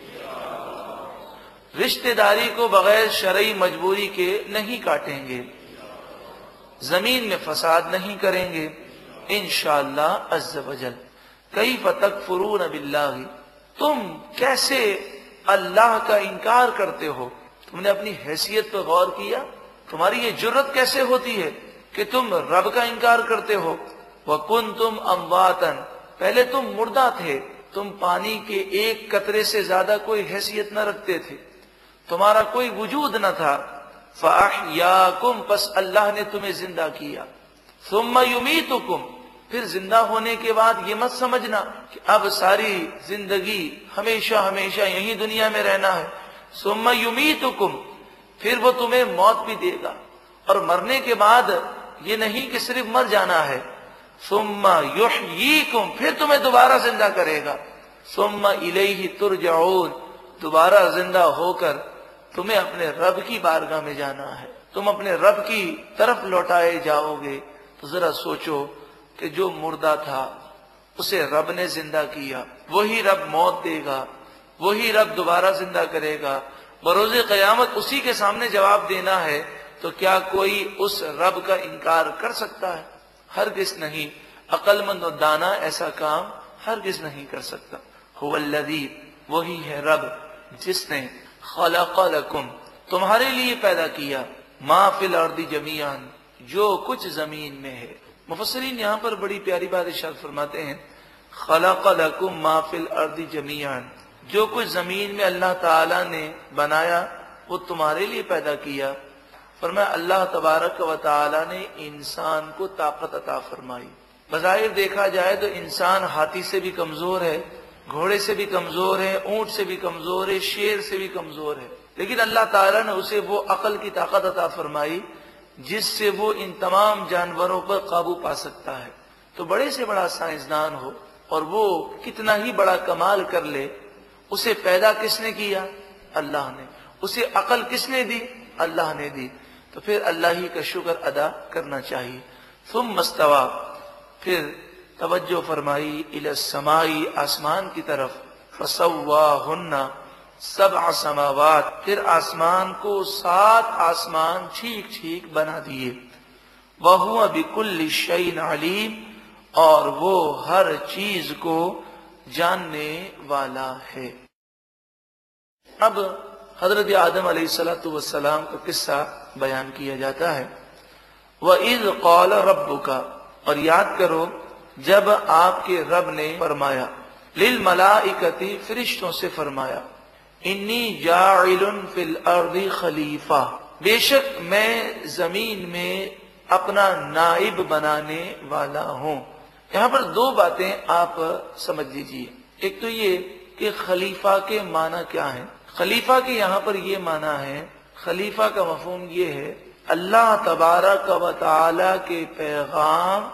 रिश्तेदारी को बगैर शरई मजबूरी के नहीं काटेंगे। ज़मीन में फसाद नहीं करेंगे। इनशाला अज्जल कई फतक फरून बिल्लाही। तुम कैसे अल्लाह का इनकार करते हो? तुमने अपनी हैसियत पर गौर किया? तुम्हारी ये ज़रूरत कैसे होती है कि तुम रब का इनकार करते हो? वह कुन तुम अमवातन। पहले तुम मुर्दा थे। तुम पानी के एक कतरे से ज़्यादा कोई हैसियत न रखते थे। तुम्हारा कोई वजूद न था। फाह या कुम बस अल्लाह ने तुम्हें ज़िंदा किया। तुम युमी तो कुम फिर ज़िंदा होने के बाद ये मत समझना कि अब सारी ज़िंदगी हमेशा हमेशा यही दुनिया में रहना है। सुम्मा युमी तो कुम फिर वो तुम्हें मौत भी देगा। और मरने के बाद ये नहीं कि सिर्फ़ मर जाना है। सुम्मा युह कुम फिर तुम्हें दोबारा ज़िंदा करेगा। सुम्मा इलेही तुर जाओन दोबारा ज़िंदा होकर तुम्हें अपने रब की बारगाह में जाना है। तुम अपने रब की तरफ़ लौटाए जाओगे। तो जरा सोचो कि जो मुर्दा था, उसे रब ने ज़िंदा किया। वही रब मौत देगा, वही रब दोबारा ज़िंदा करेगा। बरोज कयामत उसी के सामने जवाब देना है तो क्या कोई उस रब का इनकार कर सकता है? हर किस नहीं। अकलमंद और दाना ऐसा काम हर किस नहीं कर सकता। हुवल्लदीब वही है रब, जिसने खलकुम तुम्हारे लिए पैदा किया। माफिल अर्दी ज़मीन जो कुछ ज़मीन में है। मुफसरीन यहाँ पर बड़ी प्यारी बात इशार फरमाते हैं खलाकुम माफिल अर्दी ज़मीन जो कुछ ज़मीन में अल्लाह ताला ने बनाया, वो तुम्हारे लिए पैदा किया। फरमाया, अल्लाह तबारक व ताला ने इंसान को ताकत अता फरमाई। बजाहिर देखा जाए तो इंसान हाथी से भी कमज़ोर है, घोड़े से भी कमज़ोर है, ऊँट से भी कमज़ोर है, शेर से भी कमज़ोर है। लेकिन अल्लाह ताला ने उसे वो अकल की ताकत अता फरमाई जिससे वो इन तमाम जानवरों पर काबू पा सकता है। तो बड़े से बड़ा साइंसदान हो और वो कितना ही बड़ा कमाल कर ले, उसे पैदा किसने किया? अल्लाह ने। उसे अकल किसने दी? अल्लाह ने दी। तो फिर अल्लाह ही का शुक्र अदा करना चाहिए। तुम मस्तवा। फिर तवज्जो फरमाई इल समाई, आसमान की तरफ़। फसवा हन्ना सब आसमावात, फिर आसमान को सात आसमान ठीक ठीक बना दिए। वह बिकुल शईन अलीम, और वो हर चीज़ को जानने वाला है। अब हज़रत आदम सलाम का किस्सा बयान किया जाता है। वह इज़ कौल रब का और याद करो, जब आपके रब ने फरमाया, लिल मलाइकती, फरिश्तों से फरमाया इन्नी जाइल फिल अर्दी खलीफा। बेशक मैं ज़मीन में अपना नाइब बनाने वाला हूँ। यहाँ पर दो बातें आप समझ लीजिए। एक तो ये कि खलीफा के माना क्या है? खलीफा के यहाँ पर ये माना है, खलीफा का मफहम ये है, अल्लाह तबारा व ताला के पैगाम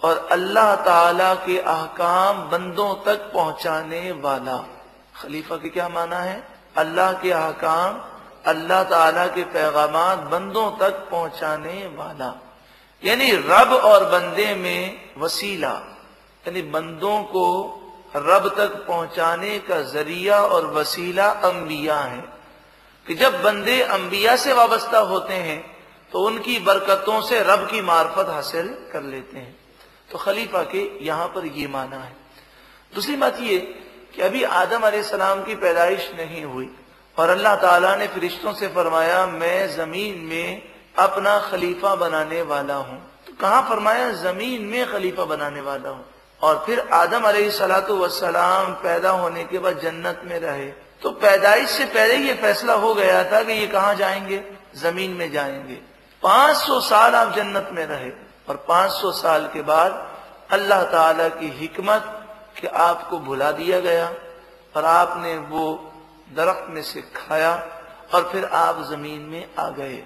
और अल्लाह ताला के अहकाम बंदों तक पहुँचाने वाला। खलीफा के क्या माना है? अल्लाह के अहकाम, अल्लाह ताला के पैगाम बंदों तक पहुँचाने वाला। यानी रब और बंदे में वसीला, यानी बंदों को रब तक पहुँचाने का ज़रिया और वसीला अंबिया है। कि जब बंदे अंबिया से वाबस्ता होते हैं तो उनकी बरकतों से रब की मार्फत हासिल कर लेते हैं। तो खलीफा के यहाँ पर ये माना है। दूसरी बात ये कि अभी आदम सलाम की पैदाइश नहीं हुई। और अल्लाह ताला ने फरिश्तों से फरमाया, मैं ज़मीन में अपना खलीफा बनाने वाला हूँ। तो कहा फरमाया, ज़मीन में खलीफा बनाने वाला हूँ। और फिर आदम सलाम पैदा होने के बाद जन्नत में रहे। तो पैदाइश से पहले ये फैसला हो गया था कि ये कहाँ जाएँगे? ज़मीन में जाएँगे। 500 साल आप जन्नत में रहे और 500 साल के बाद अल्लाह ताला की हिकमत कि आपको भुला दिया गया और आपने वो दरख्त में से खाया और फिर आप ज़मीन में आ गए।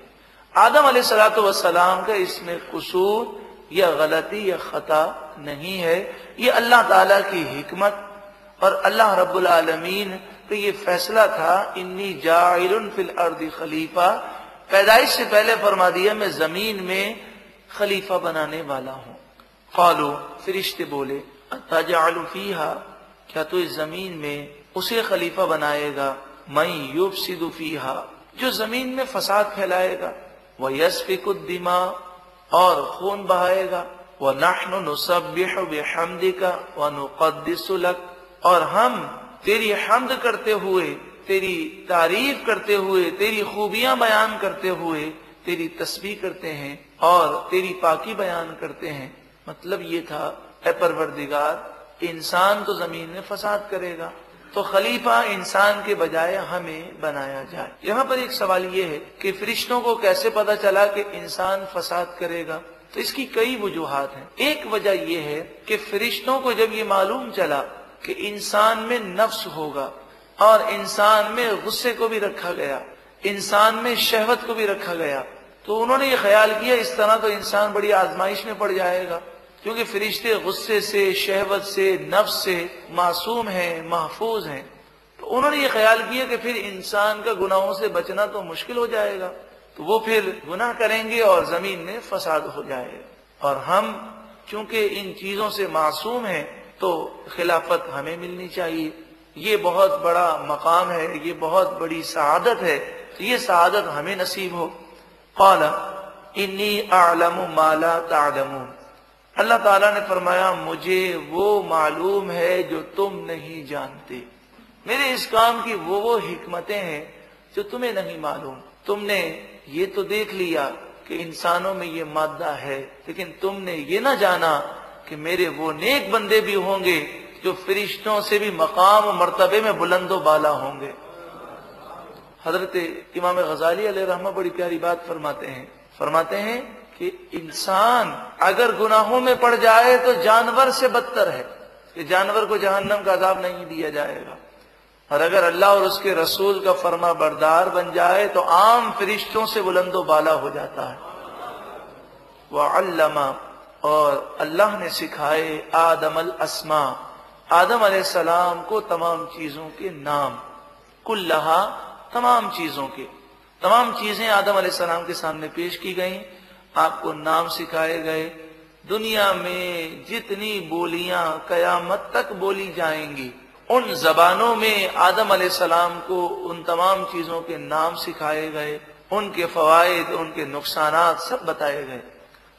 आदम सलाम का इसमें कसूर या गलती या खता नहीं है। ये अल्लाह ताला की हिकमत और अल्लाह रब्बुल आलमीन का ये फैसला था, इन्नी जाइल फिल अर्दी खलीफा। पैदाइश से पहले फरमा दिया, मैं ज़मीन में खलीफा बनाने वाला हूँ। फालो फरिश्ते बोले तजालूफीहा क्या तू इस ज़मीन में उसे खलीफा बनाएगा मई युब सिदुफीहा जो ज़मीन में फसाद फैलाएगा वह यशफिकुद्दिमा और खून बहाएगा वह नाहन नुसबिहमदिका व नुकदसुलक और हम तेरी हमद करते हुए तेरी तारीफ़ करते हुए तेरी खूबियाँ बयान करते हुए तेरी तस्वीर करते हैं और तेरी पाकी बयान करते हैं मतलब ये था है परवरदिगार, इंसान तो ज़मीन में फसाद करेगा। तो खलीफा इंसान के बजाय हमें बनाया जाए। यहाँ पर एक सवाल ये है कि फरिश्तों को कैसे पता चला कि इंसान फसाद करेगा? तो इसकी कई वजूहत हैं। एक वजह यह है कि फरिश्तों को जब ये मालूम चला कि इंसान में नफ्स होगा और इंसान में गुस्से को भी रखा गया, इंसान में शहवत को भी रखा गया तो उन्होंने ये ख्याल किया, इस तरह तो इंसान बड़ी आजमाइश में पड़ जाएगा। क्योंकि फरिश्ते गुस्से से, शहवत से, नफ्स से मासूम हैं, महफूज हैं। तो उन्होंने ये ख्याल किया कि फिर इंसान का गुनाहों से बचना तो मुश्किल हो जाएगा। तो वो फिर गुनाह करेंगे और ज़मीन में फसाद हो जाएगा। और हम, चूँकि इन चीज़ों से मासूम हैं तो खिलाफत हमें मिलनी चाहिए। ये बहुत बड़ा मकाम है, ये बहुत बड़ी शहादत है। तो ये शहादत हमें नसीब हो। कौला, इन्नी आलम माला तालमून। अल्लाह ताला ने फरमाया, मुझे वो मालूम है जो तुम नहीं जानते। मेरे इस काम की वो वो हिकमतें हैं जो तुम्हें नहीं मालूम। तुमने ये तो देख लिया कि इंसानों में ये मादा है, लेकिन तुमने ये ना जाना कि मेरे वो नेक बंदे भी होंगे, जो फरिश्तों से भी मकाम और मरतबे में बुलंदो बाला होंगे। हज़रत इमाम गजाली रहमा बड़ी प्यारी बात फरमाते हैं। फरमाते हैं कि इंसान अगर गुनाहों में पड़ जाए तो जानवर से बदतर है। कि जानवर को जहन्नम का अजाब नहीं दिया जाएगा। और अगर अल्लाह और उसके रसूल का फर्मा बरदार बन जाए तो आम फरिश्तों से बुलंदो बाला हो जाता है। वह अल्लामा, और अल्लाह ने सिखाए आदम अल असमा। आदम सलाम को तमाम चीज़ों के नाम, कुल्लहा तमाम चीज़ों के। तमाम चीज़ें आदम सलाम के सामने पेश की गई। आपको नाम सिखाए गए। दुनिया में जितनी बोलियाँ कयामत तक बोली जाएँगी, उन जबानों में आदम सलाम को उन तमाम चीज़ों के नाम सिखाए गए, उनके फवायद, उनके नुकसान सब बताए गए।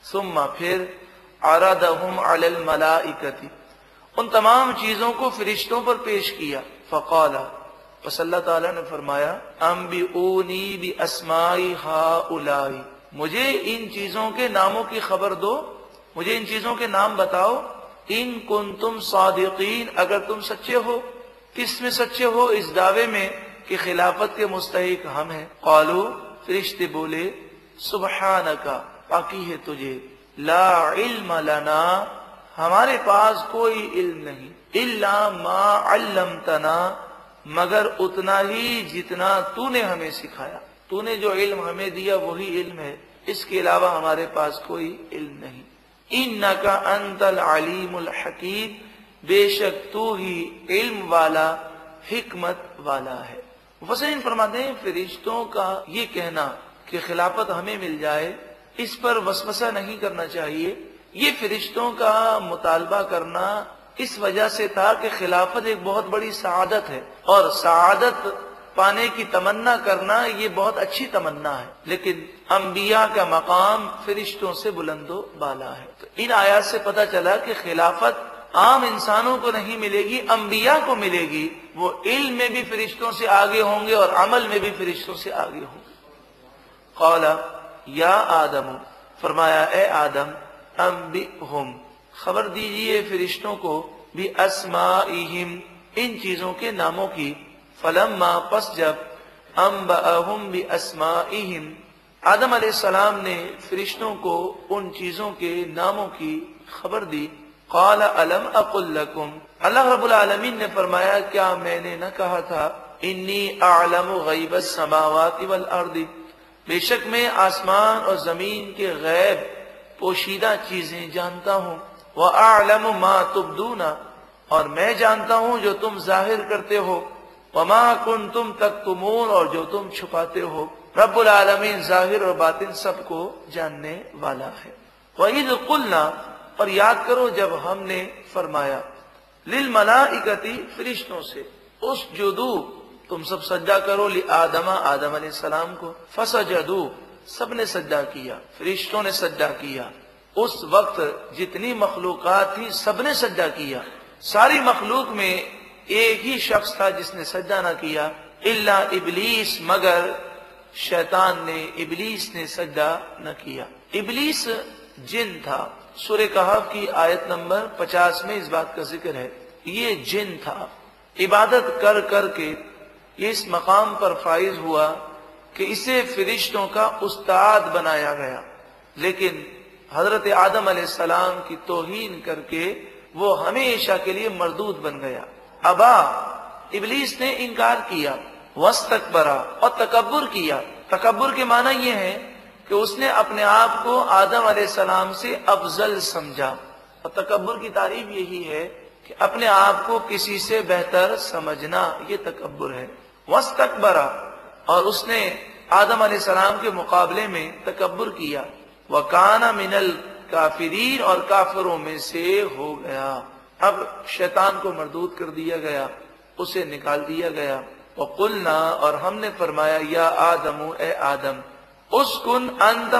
सुम्मा फिर आरादहुम उन तमाम चीज़ों को फरिश्तों पर पेश किया। फ़कौला, बस अल्लाह ताला ने फरमाया अम बी ऊनी बी असमाई हा उलाई मुझे इन चीज़ों के नामों की खबर दो। मुझे इन चीज़ों के नाम बताओ। इन कुन तुम अगर तुम सच्चे हो, किसमें सच्चे हो? इस दावे में कि खिलाफत के मुस्तक हम हैं। कौलू, फरिश्ते बोले सुबहान का पाकी है तुझे। ला इल्म लना, हमारे पास कोई इल्म नहीं। इल्ला मा अल्लम तना मगर उतना ही जितना तूने हमें सिखाया। तूने जो इल्म हमें दिया वही इल्म है। इसके अलावा हमारे पास कोई इल्म नहीं। इन न का अंतल अलीमुल हकीम, बेशक तू ही इल्म वाला, हिकमत वाला है। वसैन फरमाते हैं, फरिश्तों का ये कहना कि खिलाफत हमें मिल जाए, इस पर वसवसा नहीं करना चाहिए। ये फरिश्तों का मुतालबा करना इस वजह से था कि खिलाफत एक बहुत बड़ी सआदत है। और सआदत पाने की तमन्ना करना ये बहुत अच्छी तमन्ना है। लेकिन अम्बिया का मकाम फरिश्तों से बुलंदो बाला है। तो इन आयात से पता चला कि खिलाफत आम इंसानों को नहीं मिलेगी अम्बिया को मिलेगी। वो इल्म में भी फरिश्तों से आगे होंगे और अमल में भी फरिश्तों से आगे होंगे। कौला, या आदम, फरमाया, ए आदम अम्बी हम खबर दीजिए फरिश्तों को भी असमा इन चीज़ों के नामों की फलम पस जब अम्बम भी असमा आदम सलाम ने फरिश्तों को उन चीज़ों के नामों की खबर दी। कौल अलम अकुल्लकुम अल्लाह रबुल आलमीन ने फरमाया, क्या मैंने न कहा था, इन्नी आलम समावाती वल अर्दी। बेशक मैं आसमान और ज़मीन के गैब, पोशीदा चीज़ें जानता हूँ। वह आलम माँ तुबदूना। और मैं जानता हूँ जो तुम ज़ाहिर करते हो। वमा कुन तुम तक तुमून और जो तुम छुपाते हो, रब्बुल आलमीन ज़ाहिर और बातिन सबको जानने वाला है। वही कुलना, और याद करो जब हमने फरमाया, लिल मना इकती फरिश्तों से, उस जुदू, तुम सब सज्जा करो ली आदमा, आदम सलाम को। फसा जदू सबने सज्जा किया, फरिश्तों ने सज्जा किया। उस वक्त जितनी मखलूकत थी, सबने सज्जा किया। सारी मखलूक में एक ही शख्स था जिसने सज्जा ना किया, इल्ला इबलीस, मगर शैतान ने, इबलीस ने सज्जा न किया। इबलीस जिन था। सुर कहब की आयत नंबर पचास में इस बात का ज़िक्र है। ये जिन था। इबादत कर कर के इस मकाम पर फाइज हुआ कि इसे फरिश्तों का उस्ताद बनाया गया। लेकिन हज़रत आदम सलाम की तोहीन करके वो हमेशा के लिए मरदूद बन गया। अबा, इबलीस ने इनकार किया वस तकबरा और तकबर किया। तकबर के माना यह है कि उसने अपने आप को आदम सलाम से अफजल समझा। और तकबर की तारीफ़ यही है कि अपने आप को किसी से बेहतर समझना, ये तकबर है। वस तकबरा और उसने आदम सलाम के मुकाबले में तकबर किया। वकाना मिनल काफिरीन, और काफरों में से हो गया। अब शैतान को मरदूद कर दिया गया, उसे निकाल दिया गया। वकुलना, और हमने फरमाया, या आदम, ए आदम, उसकुन अंत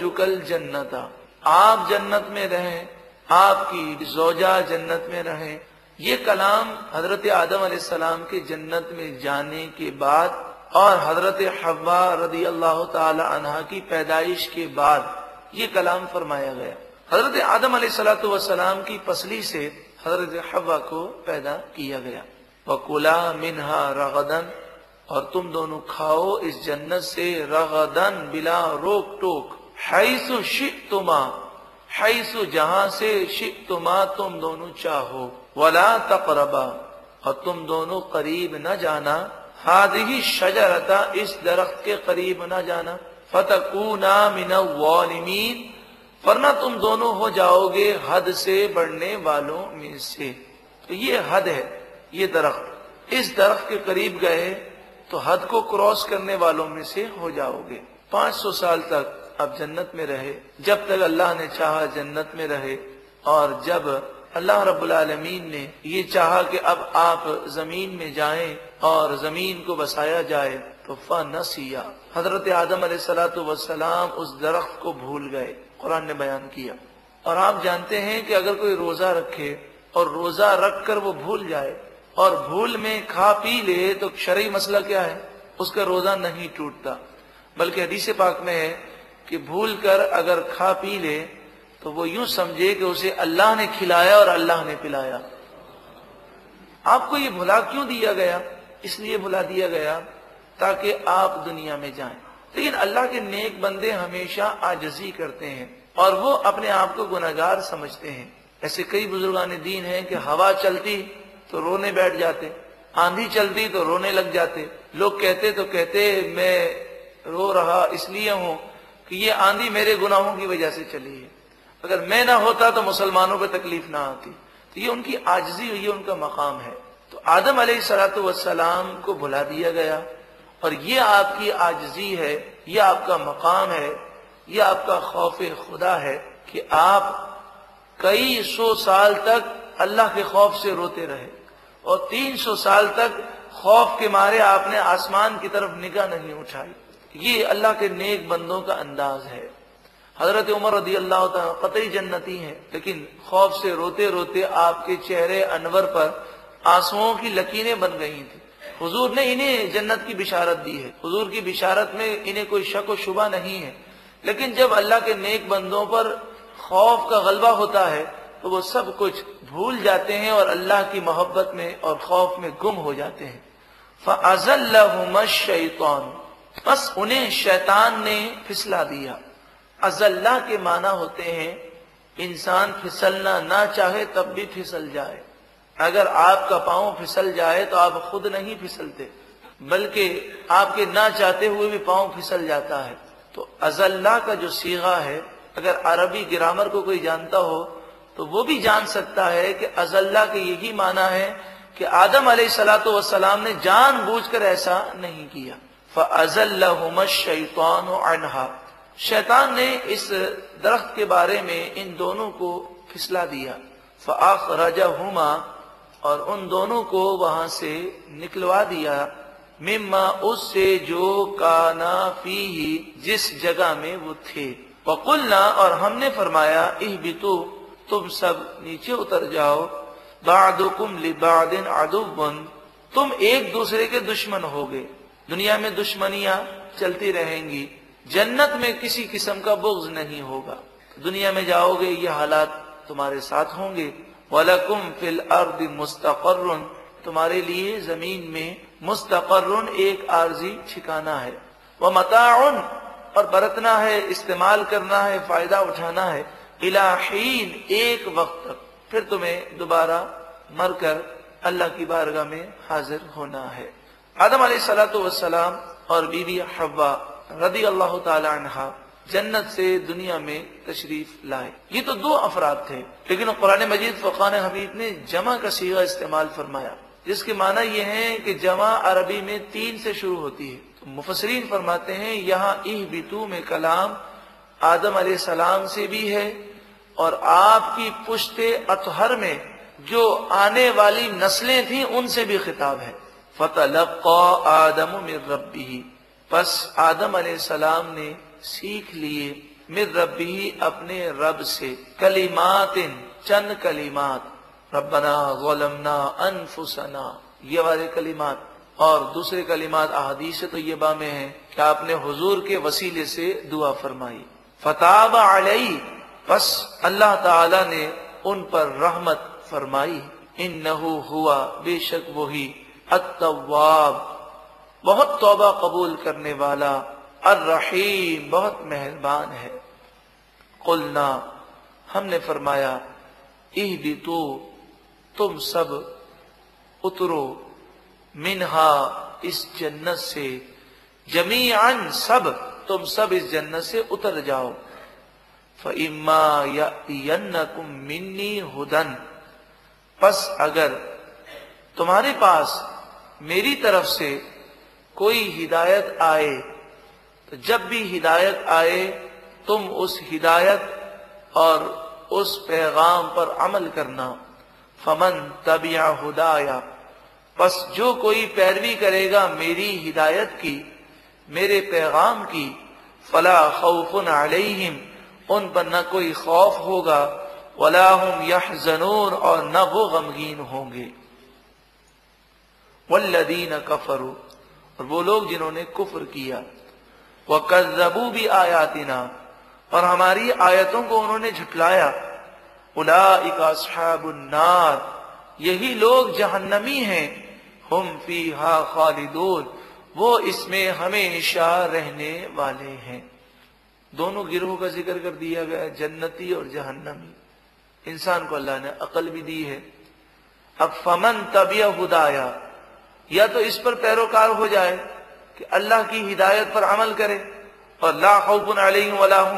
जुकल जन्नता। आप जन्नत में रहें, आपकी जोजा जन्नत में रहें। ये कलाम हज़रत आदम सलाम के जन्नत में जाने के बाद और हज़रत हवा रदी अल्लाह तहा की पैदाइश के बाद ये कलाम फरमाया गया। हज़रत आदम सलाम की पसली से हज़रत हवा को पैदा किया गया। वकुला मिनहा रगदन, और तुम दोनों खाओ इस जन्नत से रगदन बिला रोक टोक हैसु तुमा हैसु जहाँ से शिक तुमा तुम दोनों चाहो। वला तकरबा, और तुम दोनों करीब न जाना। हाद ही शजरता इस दरख्त के करीब न जाना। फतकूना मिन वालिमीन वरना तुम दोनों हो जाओगे हद से बढ़ने वालों में से। तो ये हद है, ये दरख्त। इस दरख्त के करीब गए तो हद को क्रॉस करने वालों में से हो जाओगे। 500 साल तक अब जन्नत में रहे, जब तक अल्लाह ने चाहा जन्नत में रहे, और जब अल्लाह रब्बुल आलमीन ने ये चाहा कि अब आप ज़मीन में जाएँ और ज़मीन को बसाया जाए तो फनसिया। हज़रत आदम सलाम उस दरख्त को भूल गए। कुरान ने बयान किया। और आप जानते हैं कि अगर कोई रोजा रखे और रोजा रख कर वो भूल जाए और भूल में खा पी ले तो शरी मसला क्या है? उसका रोजा नहीं टूटता। बल्कि हदीस पाक में है कि भूल कर अगर खा पी ले तो वो यूँ समझे कि उसे अल्लाह ने खिलाया और अल्लाह ने पिलाया। आपको ये भुला क्यों दिया गया? इसलिए भुला दिया गया ताकि आप दुनिया में जाएँ। लेकिन अल्लाह के नेक बंदे हमेशा आजजी करते हैं और वो अपने आप को गुनागार समझते हैं। ऐसे कई बुजुर्गान दीन हैं कि हवा चलती तो रोने बैठ जाते, आंधी चलती तो रोने लग जाते। लोग कहते तो कहते, मैं रो रहा इसलिए हूँ कि ये आंधी मेरे गुनाहों की वजह से चली है। अगर मैं ना होता तो मुसलमानों पर तकलीफ़ ना आती। तो ये उनकी आजजी हुई उनका मकाम है। तो आदम सलाम को भुला दिया गया। और ये आपकी आजजी है, ये आपका मकाम है, ये आपका खौफ खुदा है कि आप कई सौ साल तक अल्लाह के खौफ से रोते रहे और तीन सौ साल तक खौफ के मारे आपने आसमान की तरफ़ निगाह नहीं उठाई। ये अल्लाह के नेक बंदों का अंदाज है। हज़रत उमर रदी अल्लाह कतई जन्नती है, लेकिन खौफ से रोते रोते आपके चेहरे अनवर पर आंसुओं की लकीरें बन गई थी। हुजूर ने इन्हें जन्नत की बिशारत दी है। हुजूर की बिशारत में इन्हें कोई शक व शुबा नहीं है। लेकिन जब अल्लाह के नेक बंदों पर खौफ का गलबा होता है तो वो सब कुछ भूल जाते हैं और अल्लाह की मोहब्बत में और खौफ में गुम हो जाते हैं। शैतान, बस उन्हें शैतान ने फिसला दिया। अजल्ला के माना होते हैं, इंसान फिसलना ना चाहे तब भी फिसल जाए। अगर आपका पाँव फिसल जाए तो आप खुद नहीं फिसलते, बल्कि आपके ना चाहते हुए भी पाँव फिसल जाता है। तो अजल्ला का जो सीगा है, अगर अरबी ग्रामर को कोई जानता हो तो वो भी जान सकता है कि अजल्ला के यही माना है कि आदम सलाम ने जान बूझकर ऐसा नहीं किया। फ़ज़ल्लशैतान अनहा। शैतान ने इस दरख्त के बारे में इन दोनों को फिसला दिया। फ़ाख रजा हुमा और उन दोनों को वहाँ से निकलवा दिया। मिम्मा उससे जो काना फ़ी ही जिस जगह में वो थे। वकुलना और हमने फरमाया, इह बितु तुम सब नीचे उतर जाओ। बादुकुम लिबादिन अदुबन तुम एक दूसरे के दुश्मन हो गए दुनिया में दुश्मनियाँ चलती रहेंगी। जन्नत में किसी किस्म का बुग्ज नहीं होगा। दुनिया में जाओगे, ये हालात तुम्हारे साथ होंगे। वलकुम फिल अर्द मुस्तकर तुम्हारे लिए ज़मीन में मुस्तकर एक आर्जी ठिकाना है। वह मताउन और बरतना है, इस्तेमाल करना है, फ़ायदा उठाना है। इलाहीन एक वक्त तक। फिर तुम्हें दोबारा मरकर अल्लाह की बारगाह में हाजिर होना है। आदम सलाम और बीबी हवा रदी अल्लाह तहा जन्नत से दुनिया में तशरीफ़ लाए। ये तो दो अफराद थे, लेकिन कुरान मजीद फ़ुकान हबीब ने जमा का सीगा इस्तेमाल फरमाया, जिसके माना यह है कि जमा अरबी में तीन से शुरू होती है। तो मुफसरीन फरमाते हैं, यहाँ इह बितू में कलाम आदम सलाम से भी है, और आपकी पुश्ते अतहर में जो आने वाली नस्लें थी, उनसे भी खिताब है। फतलक़ा आदम रबी बस आदम सलाम ने सीख लिए। मिर रबी अपने रब से कलिमात चंद कलिमात। रबना गोलमना अनफुसना, ये वाले कलीमात। और दूसरे कलिमात अहदीस तो ये बामे है कि आपने हुजूर के वसीले से दुआ फरमाई। फताब अलई बस अल्लाह ताला ने उन पर रहमत फरमाई। इन नहू हुआ, बेशक वही अतवाब बहुत तौबा कबूल करने वाला अर्रहीम, बहुत मेहरबान है। कुलना, हमने फरमाया भी तो तुम सब उतरो मिनहा इस जन्नत से। जमी अन सब, तुम सब इस जन्नत से उतर जाओ। फ़िमा या मिन्नी हुदन। बस अगर तुम्हारे पास मेरी तरफ़ से कोई हिदायत आए जब भी हिदायत आए, तुम उस हिदायत और उस पैगाम पर अमल करना। फमन तबिया हुदाया। बस जो कोई पैरवी करेगा मेरी हिदायत की, मेरे पैगाम की, फला खौफुन अलैहिम, उन पर न कोई खौफ होगा वलाहुम यह जनून और न वो गमगीन होंगे। वल्लदीन कफरू। और वो लोग जिन्होंने कुफर किया। वह कजबू भी आयातिना। और हमारी आयतों को उन्होंने झुटलाया उलाइकाबुन्नार यही लोग जहन्नमी हैं। हम फ़ी हा खालिदून। वो इसमें हमेशा रहने वाले हैं। दोनों गिरोह का ज़िक्र कर दिया गया जन्नती और जहन्नमी। इंसान को अल्लाह ने अकल भी दी है। अब फमन तबिया हुदाया। या तो इस पर पैरोकार हो जाए। कि अल्लाह की हिदायत पर अमल करे। और ला खौफुन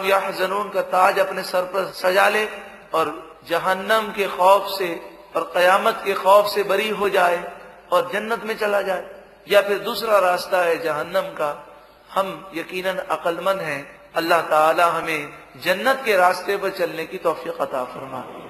या जनून का ताज अपने सर पर सजा ले और जहन्नम के खौफ से और कयामत के खौफ से बरी हो जाए और जन्नत में चला जाए। या फिर दूसरा रास्ता है जहन्नम का। हम यकीनन अक्लमंद हैं। अल्लाह ताला हमें जन्नत के रास्ते पर चलने की तोफ़ी अता फरमाए